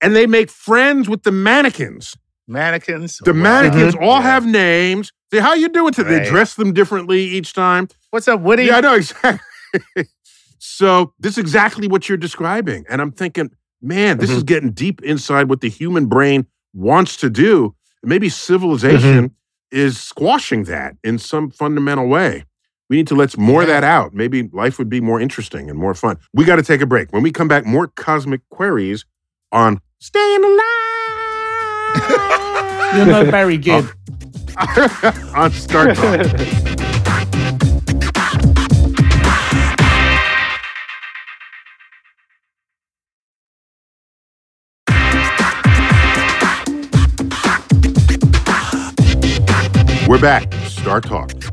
and they make friends with the mannequins. Mannequins. The Wow. mannequins all Yeah. have names. Say, how you doing today? They dress them differently each time. What's up, Woody? Yeah, I know [LAUGHS] exactly. so this is exactly what you're describing, and I'm thinking, man, this is getting deep inside what the human brain wants to do. Maybe civilization is squashing that in some fundamental way. We need to let more of that out. Maybe life would be more interesting and more fun. We got to take a break. When we come back, more cosmic queries on staying alive. You're no Barry Gibb. on StarTalk. We're back. StarTalk.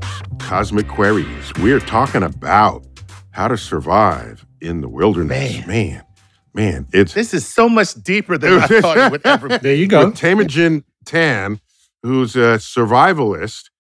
Cosmic Queries. We're talking about how to survive in the wilderness. Man, man, man it's This is so much deeper than I thought it would ever be. There you go. with Teimojin Tan, who's a survivalist,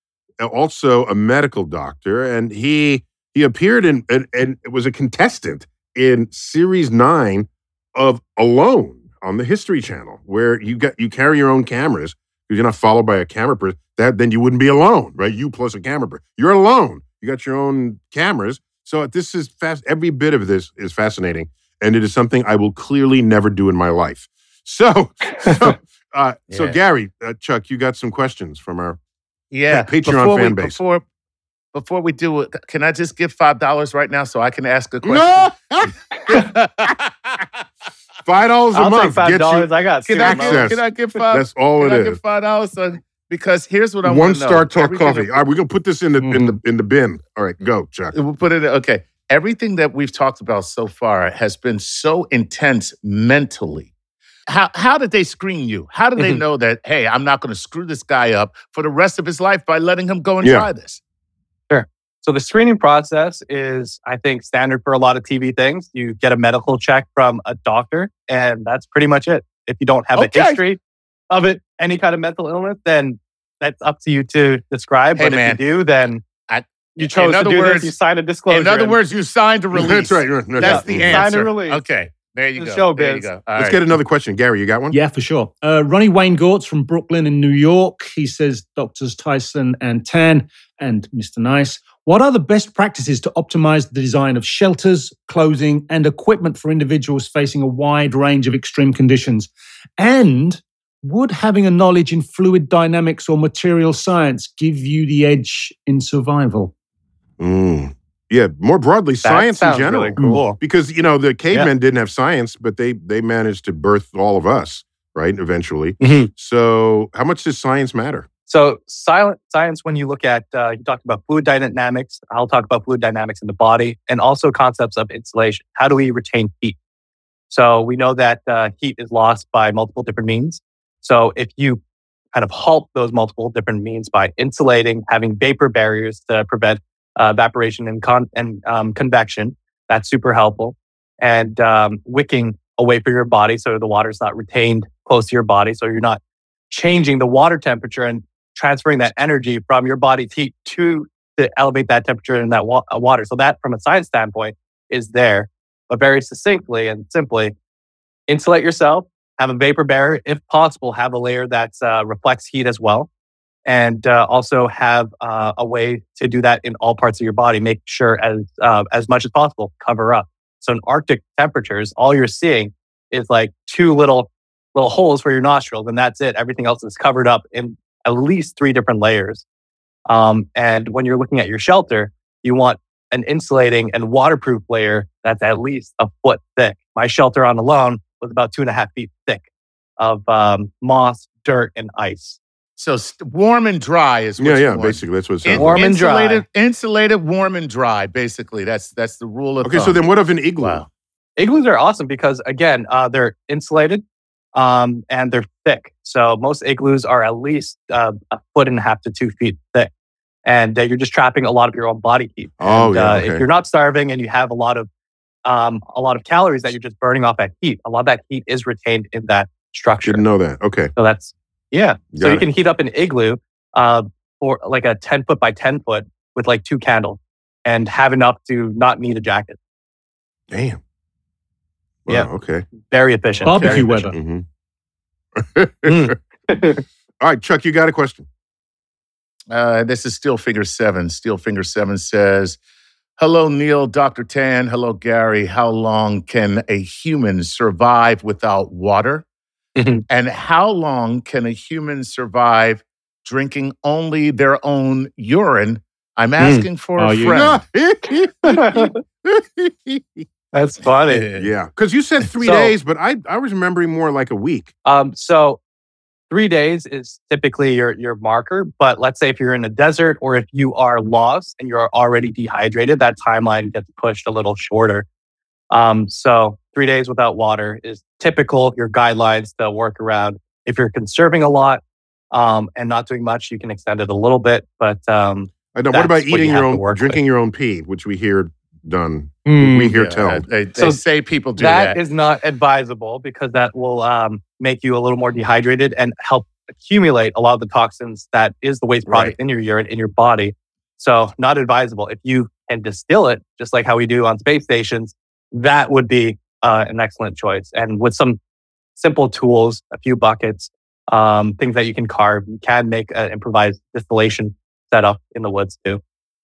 also a medical doctor, and he he appeared in and, and was a contestant in series nine of Alone on the History Channel, where you got you carry your own cameras because you're not followed by a camera person. That then you wouldn't be alone, right? You plus a camera person. You're alone. You got your own cameras. So this is fast. Every bit of this is fascinating, and it is something I will clearly never do in my life. [LAUGHS] So, so, [LAUGHS] uh, so Gary, uh, Chuck, you got some questions from our Yeah. Patreon before fan we, base. Before, before we do it, can I just give five dollars right now so I can ask a question? no [LAUGHS] five dollars a I'll month. take five dollars. I got can I Access. Can I give five? That's all can it I is. give five dollars? So, because here's what I want to know. One StarTalk Everything coffee. All right, we're gonna put this in the in the in the bin. All right, go, Chuck. We'll put it okay. Everything that we've talked about so far has been so intense mentally. How how did they screen you? How did they Mhm. know that hey, I'm not going to screw this guy up for the rest of his life by letting him go and Yeah. try this? So the screening process is, I think, standard for a lot of TV things. You get a medical check from a doctor, and that's pretty much it. If you don't have Okay. a history of it, any kind of mental illness, then that's up to you to describe. Hey, but man, if you do, then I- you chose to do words- this. You signed a disclosure. In other words, you signed a [LAUGHS] release. That's right. That's That's the right. Sign answer. release. Okay, there you The go. There you go. All Let's right. get another question. Gary, you got one? Yeah, for sure. Uh, Ronnie Wayne Gortz from Brooklyn in New York. He says, Doctors Tyson and Tan and Mr. Nice, what are the best practices to optimize the design of shelters, clothing, and equipment for individuals facing a wide range of extreme conditions? And would having a knowledge in fluid dynamics or material science give you the edge in survival? Mm. Yeah, more broadly, That science in general. really cool. Because you know the cavemen didn't have science, but they they managed to birth all of us, right? Eventually. Mhm. So, how much does science matter? So silent science, when you look at, uh, you talked about fluid dynamics. I'll talk about fluid dynamics in the body and also concepts of insulation. How do we retain heat? So we know that uh, heat is lost by multiple different means. So if you kind of halt those multiple different means by insulating, having vapor barriers to prevent uh, evaporation and, con- and um, convection, that's super helpful. And um, wicking away from your body so the water's not retained close to your body. So you're not changing the water temperature and transferring that energy from your body's heat to to elevate that temperature in that wa- uh, water. So that, from a science standpoint, is there. But very succinctly and simply, insulate yourself. Have a vapor barrier, if possible. Have a layer that uh, reflects heat as well, and uh, also have uh, a way to do that in all parts of your body. Make sure as uh, as much as possible cover up. So in Arctic temperatures, all you're seeing is like two little little holes for your nostrils, and that's it. Everything else is covered up in at least three different layers. Um, and when you're looking at your shelter, you want an insulating and waterproof layer that's at least a foot thick. My shelter on alone was about two and a half feet thick of um, moss, dirt, and ice. So st- warm and dry is what Yeah, you yeah. want. Basically, that's what it In- sounds Warm like. and dry. insulated, insulated, warm and dry. Basically, that's that's the rule of Okay, so then what of an igloo? Wow. Igloos are awesome because again, uh, they're insulated um, and they're thick. So most igloos are at least uh, a foot and a half to two feet thick, and uh, you're just trapping a lot of your own body heat. Oh, And, yeah, uh, okay. If you're not starving and you have a lot of um, a lot of calories that you're just burning off at heat, a lot of that heat is retained in that structure. You didn't know that. Okay. So that's yeah. so Got you it. can heat up an igloo uh, for like a ten foot by ten foot with like two candles, and have enough to not need a jacket. Damn. Wow, Yeah. Okay. Very efficient. Barbecue very weather. hmm Mm. [LAUGHS] All right, Chuck, you got a question? Uh, this is Steel Figure 7. Steel Figure 7 says, Hello, Neil, Dr. Tan. Hello, Gary. How long can a human survive without water? [LAUGHS] And how long can a human survive drinking only their own urine? I'm asking for Oh, a you- friend. [LAUGHS] That's funny. yeah, because you said three So- days, but I I was remembering more like a week. Um, so three days is typically your your marker. But let's say if you're in a desert or if you are lost and you're already dehydrated, that timeline gets pushed a little shorter. Um, so three days without water is typical. Your guidelines to work around. If you're conserving a lot um, and not doing much, you can extend it a little bit. But um, I know. What That's about what you eating your own, work drinking your own pee, which we hear done? Hmm. We hear Yeah, tell. They, they So say people do that that. is not advisable because that will um, make you a little more dehydrated and help accumulate a lot of the toxins that is the waste product Right. in your urine in your body. So not advisable. If you can distill it, just like how we do on space stations, that would be uh, an excellent choice. And with some simple tools, a few buckets, um, things that you can carve, you can make an improvised distillation setup in the woods too.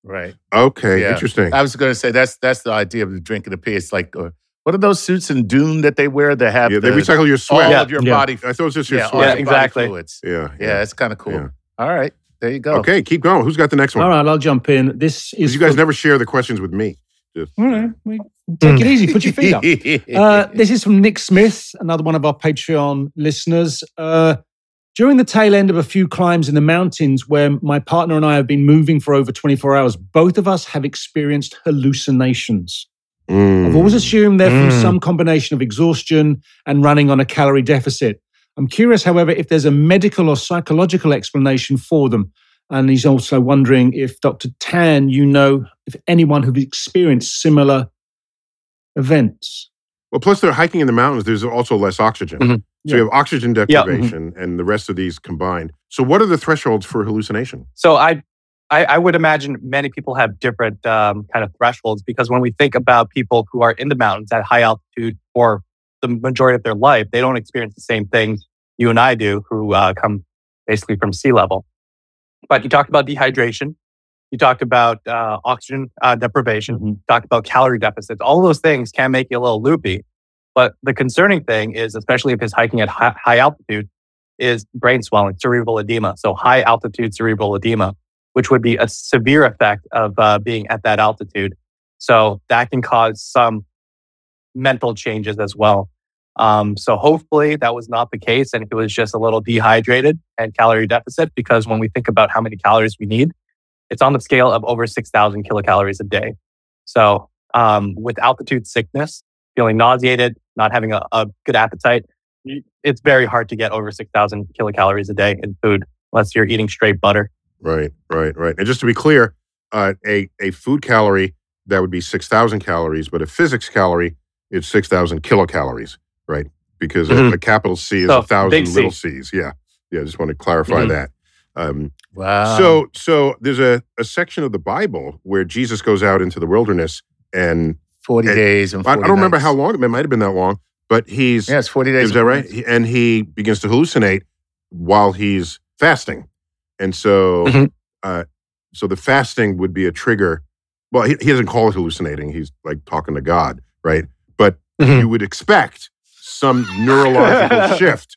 Right. Okay, Yeah. interesting. I was going to say that's that's the idea of the drinking the pee. It's like, uh, what are those suits in Dune that they wear that have yeah, they the, recycle your all sweat. Yeah. of your Yeah. body? I thought it was just your yeah, sweat. Yeah, your body exactly. fluids. Yeah, Yeah, it's kind of cool. Yeah. All right, there you go. Okay, keep going. Who's got the next one? All right, I'll jump in. This is you guys from- never share the questions with me. Just, All right, we- take it easy. Put your feet up. [LAUGHS] Uh, this is from Nick Smith, another one of our Patreon listeners. Uh, during the tail end of a few climbs in the mountains where my partner and I have been moving for over 24 hours, both of us have experienced hallucinations. Mm. I've always assumed they're from Mm. some combination of exhaustion and running on a calorie deficit. I'm curious, however, if there's a medical or psychological explanation for them. And he's also wondering if Dr. Tan, you know, if anyone who's experienced similar events. Well, plus they're hiking in the mountains. There's also less oxygen. Mhm. So you have oxygen Yeah. deprivation and the rest of these combined. So what are the thresholds for hallucination? So I, I, I would imagine many people have different um, kind of thresholds because when we think about people who are in the mountains at high altitude for the majority of their life, they don't experience the same things you and I do, who uh, come basically from sea level. But you talked about dehydration. You talked about uh, oxygen uh, deprivation. You talked about calorie deficits. All those things can make you a little loopy. But the concerning thing is, especially if it's hiking at high, high altitude, is brain swelling, cerebral edema. So high altitude cerebral edema, which would be a severe effect of uh, being at that altitude. So that can cause some mental changes as well. Um, so hopefully that was not the case and he was just a little dehydrated and calorie deficit because when we think about how many calories we need, it's on the scale of over 6,000 kilocalories a day. So um, with altitude sickness, feeling nauseated, not having a, a good appetite, it's very hard to get over 6,000 kilocalories a day in food unless you're eating straight butter. Right, right, right. And just to be clear, uh, a, a food calorie, that would be 6,000 calories, but a physics calorie, it's 6,000 kilocalories, right? Because Mhm. a, a capital C is So, a thousand C. little C's. Yeah. Yeah. I just want to clarify Mhm. that. Um, Wow. so, so there's a, a section of the Bible where Jesus goes out into the wilderness and 40 and- days and I, 40 I don't remember nights. how long, it might have been that long, but he's, Yeah, it's 40 days. is that right? And he begins to hallucinate while he's fasting. And so, Mhm. uh, so the fasting would be a trigger. Well, he, he doesn't call it hallucinating. He's like talking to God, right? But Mhm. you would expect some neurological [LAUGHS] shift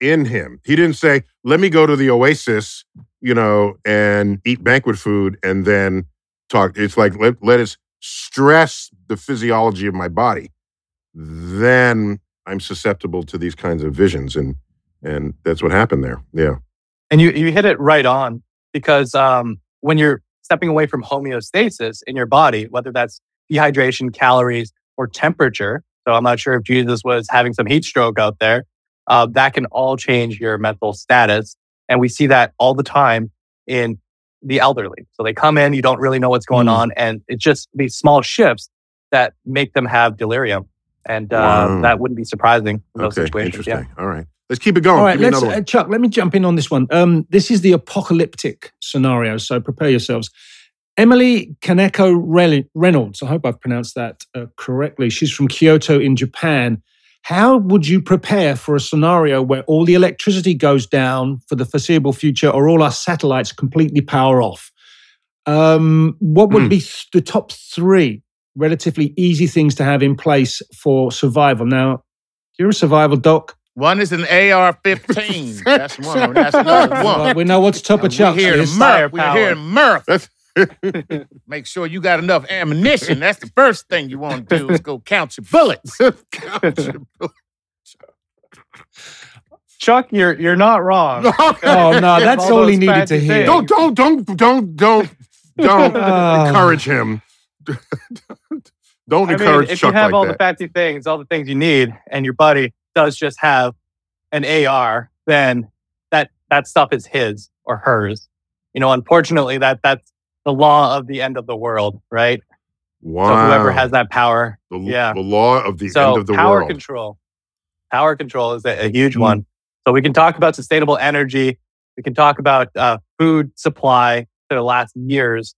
in him. He didn't say, let me go to the oasis, you know, and eat banquet food and then talk. It's like, let, let us stress the physiology of my body. Then I'm susceptible to these kinds of visions. And, and that's what happened there. Yeah. And you, you hit it right on because um, when you're stepping away from homeostasis in your body, whether that's dehydration, calories, or temperature. So I'm not sure if Jesus was having some heat stroke out there. Uh, that can all change your mental status. And we see that all the time in the elderly. So they come in, you don't really know what's going Mm. on. And it's just these small shifts that make them have delirium. And uh, Wow. that wouldn't be surprising in those Okay. situations. Interesting. Yeah. All right. Let's keep it going. All right, let's, uh, Chuck, let me jump in on this one. Um, this is the apocalyptic scenario, so prepare yourselves. Emily Kaneko Rel- Reynolds, I hope I've pronounced that uh, correctly. She's from Kyoto in Japan. How would you prepare for a scenario where all the electricity goes down for the foreseeable future or all our satellites completely power off? Um, what would Hmm. be the top three relatively easy things to have in place for survival? Now, you're a survival doc. One is an AR-15. [LAUGHS] That's one. That's another Well, one. we know what's top of We're Chuck's here to list. We're firepower. here to murk. [LAUGHS] That's- [LAUGHS] Make sure you got enough ammunition. That's the first thing you want to do is go [LAUGHS] count your bullets. Chuck, you're you're not wrong. [LAUGHS] Oh no, that's All all he those needed to fancy hear. things. don't, don't, don't, don't, don't, don't Ah. encourage him. don't I mean, encourage if Chuck you have like all that. the fancy things, all the things you need, and your buddy does just have an AR, then that that stuff is his or hers. You know, unfortunately, that that's the law of the end of the world, right? wow. So whoever has that power, the, yeah. the law of the so end of the power world. Power control, power control is a, a huge Mm. one. So we can talk about sustainable energy. We can talk about uh, food supply to the last years.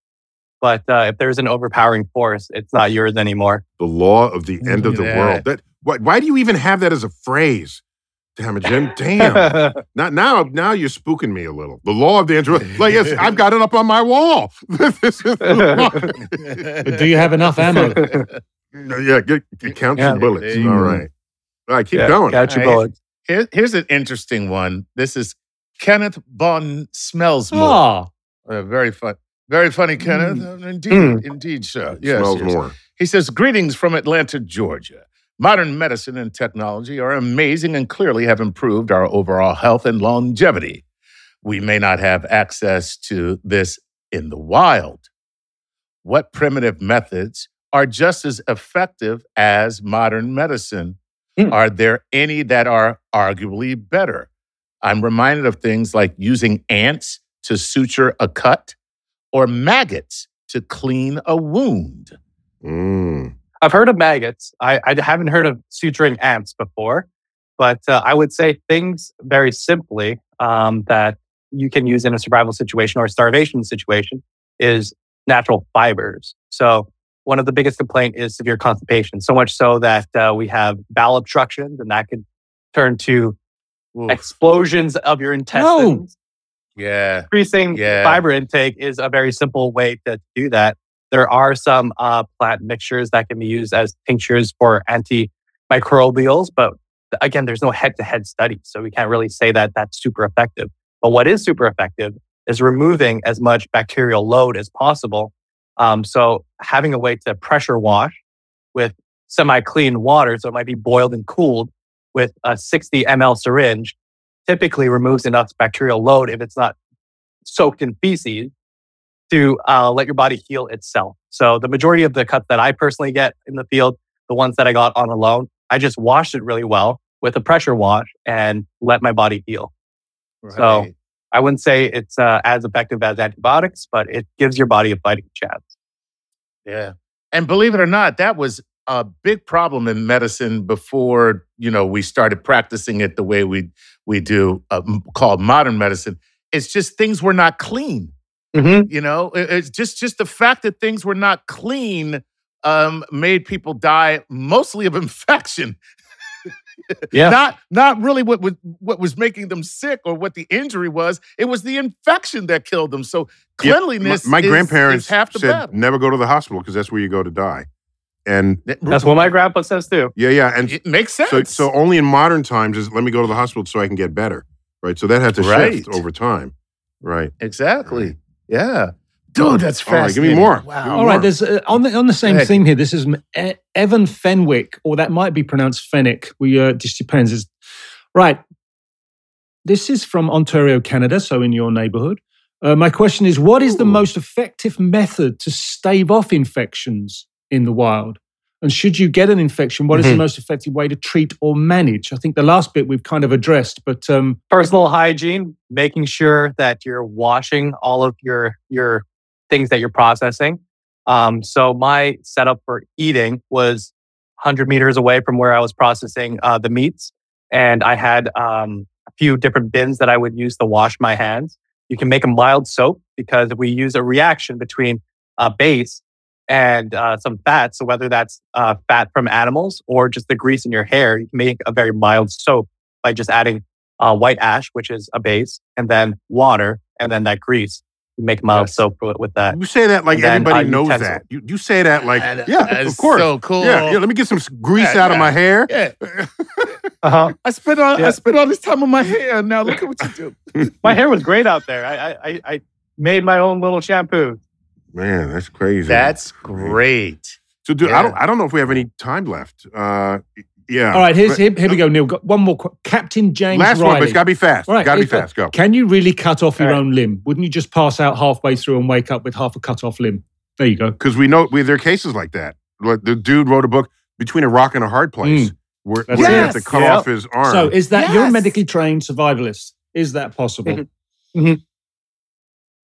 But uh, if there's an overpowering force, it's not yours anymore. the law of the end of the Yeah. world. That why, why do you even have that as a phrase? Damn it, Jim. Damn. now, now, now you're spooking me a little. The law of the end. Like, yes, I've got it up on my wall. [LAUGHS] This is the do you have enough ammo? yeah, get, get count Yeah. your bullets. There you All go. right. All right, keep Yeah, going. Catch your All right. bullets. Here- here's an interesting one. This is Kenneth Bon Smellsmore. Ah, Uh, very fun. Very funny, Kenneth. Uh, Indeed, Mm. indeed, sir. Yes, Smells yes. more. He says, Greetings from Atlanta, Georgia. Modern medicine and technology are amazing and clearly have improved our overall health and longevity. We may not have access to this in the wild. What primitive methods are just as effective as modern medicine? Hmm. Are there any that are arguably better? I'm reminded of things like using ants to suture a cut or maggots to clean a wound. Mm. I've heard of maggots. I, I haven't heard of suturing ants before, but uh, I would say things very simply um, that you can use in a survival situation or a starvation situation is natural fibers. So one of the biggest complaint is severe constipation, so much so that uh, we have bowel obstructions, and that could turn to Oof. explosions of your intestines. Yeah. increasing Yeah. fiber intake is a very simple way to do that. There are some uh, plant mixtures that can be used as tinctures for antimicrobials, but again, there's no head-to-head study, so we can't really say that that's super effective. But what is super effective is removing as much bacterial load as possible Um, so having a way to pressure wash with semi-clean water, so it might be boiled and cooled with a 60 ml syringe, typically removes enough bacterial load if it's not soaked in feces to uh, let your body heal itself. So the majority of the cuts that I personally get in the field, the ones that I got on alone, I just washed it really well with a pressure wash and let my body heal. So I wouldn't say it's uh, as effective as antibiotics, but it gives your body a fighting chance. Yeah. And believe it or not, that was a big problem in medicine before, you know, we started practicing it the way we we do uh, called modern medicine. It's just things were not clean, Mm-hmm. you know? It's just just the fact that things were not clean um, made people die mostly of [LAUGHS] infection. Yeah. Not not really what was what was making them sick or what the injury was. It was the infection that killed them. So Yeah, cleanliness my, my is- grandparents is half the said battle. never go to the hospital because that's where you go to die. And That's what my grandpa says too. yeah, yeah, and it makes sense. so so only in modern times is let me go to the hospital so I can get better, right? So that had to Right. shift over time, right? Exactly. Yeah. Dude, that's All right, give me more. Wow. Give me All right, more. there's uh, on the on the same ahead. theme here. This is E- Evan Fenwick, or that might be pronounced Fenwick. We uh, just depends. Is right. This is from Ontario, Canada, so in your neighborhood. Uh, my question is, what is the most effective method to stave off infections in the wild? And should you get an infection, what is the Mhm. most effective way to treat or manage? I think the last bit we've kind of addressed, but um, Personal hygiene, making sure that you're washing all of your your things that you're processing. Um, so my setup for eating was 100 meters away from where I was processing uh, the meats, and I had um, a few different bins that I would use to wash my hands. You can make a mild soap because we use a reaction between a base and uh, some fat. So whether that's uh, fat from animals or just the grease in your hair, you can make a very mild soap by just adding uh, white ash, which is a base, and then water, and then that grease. You make mild Yes. soap with, with that. You say that like And then, everybody uh, knows utensil. that. You, you say that like, And, uh, yeah, that's of course. So cool. Yeah, yeah. Let me get some grease Yeah, out of my hair. Yeah. [LAUGHS] Uh-huh. I spent all I spent all this time on my hair. Now look at what you do. [LAUGHS] My hair was great out there. I, I, I, I made my own little shampoo. Man, that's crazy. That's great. So, dude, Yeah. I don't, I don't know if we have any time left. Uh, yeah. all right, here's here, here we go, Neil. Got one more. qu- Captain James Last Riley. one, but it's got to be fast. Right, got to be uh, fast. Go. Can you really cut off your All right. own limb? Wouldn't you just pass out halfway through and wake up with half a cut off limb? There you go. Because we know we, there are cases like that. Like the dude wrote a book between a rock and a hard place where, That's where he it. had to cut Yep. off his arm. So is that you're a medically trained survivalist? Is that possible? Mhm.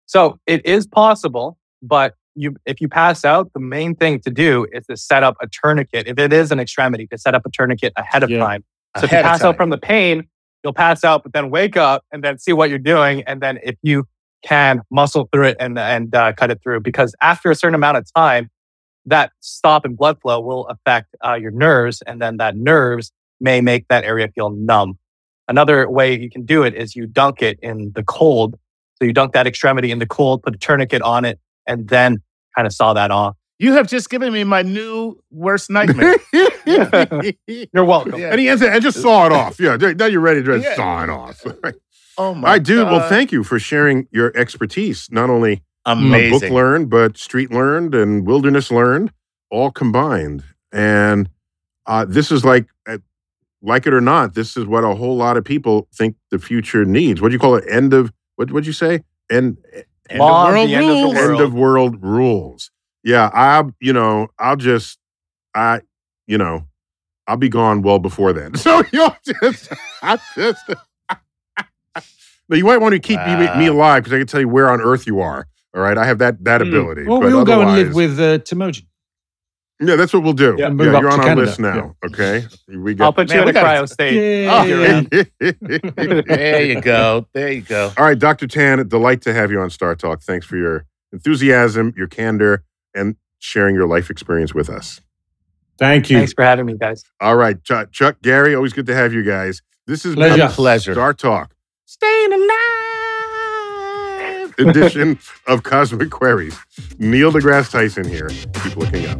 So it is possible, but you if you pass out, the main thing to do is to set up a tourniquet. If it is an extremity, to set up a tourniquet ahead of Yeah. time. So if you pass out from the pain, you'll pass out, but then wake up and then see what you're doing, and then if you can muscle through it and and uh, cut it through, because after a certain amount of time, that stop in blood flow will affect uh, your nerves, and then that nerves may make that area feel numb. Another way you can do it is you dunk it in the cold. So you dunk that extremity in the cold, put a tourniquet on it, and then kind of saw that off. You have just given me my new worst nightmare. [LAUGHS] [LAUGHS] You're welcome. Yeah. and he answered, and just saw it off. Yeah, now you're ready to just Yeah. saw it off. [LAUGHS] All Oh my right, dude. Well, thank you for sharing your expertise. Not only Amazing. book learned, but street learned and wilderness learned, all combined. And uh, this is like, uh, like it or not, this is what a whole lot of people think the future needs. What do you call it? End of what? What'd you say? End End Mom, of world the end of the rules. world. end of world rules. Yeah, I, you know, I'll just, I, you know, I'll be gone well before then. [LAUGHS] So you'll just, I just. But you might want to keep me, me alive because I can tell you where on earth you are. All right, I have that that Hmm. ability. Well, but we'll go and live with uh, Timojin. Yeah, that's what we'll do. Yeah, Yeah, up you're to on our Canada. list now. Okay, we I'll got. put Man, you in we a gotta- cryo state. Yay. I'll be. [LAUGHS] There you go. There you go. All right, Dr. Tan, delight to have you on StarTalk. Thanks for your enthusiasm, your candor, and sharing your life experience with us. Thank you. Thanks for having me, guys. All right, Chuck, Chuck, Gary, always good to have you guys. This is Pleasure. Pleasure. StarTalk. Staying alive. Edition [LAUGHS] of Cosmic Queries. Neil deGrasse Tyson here. Keep looking up.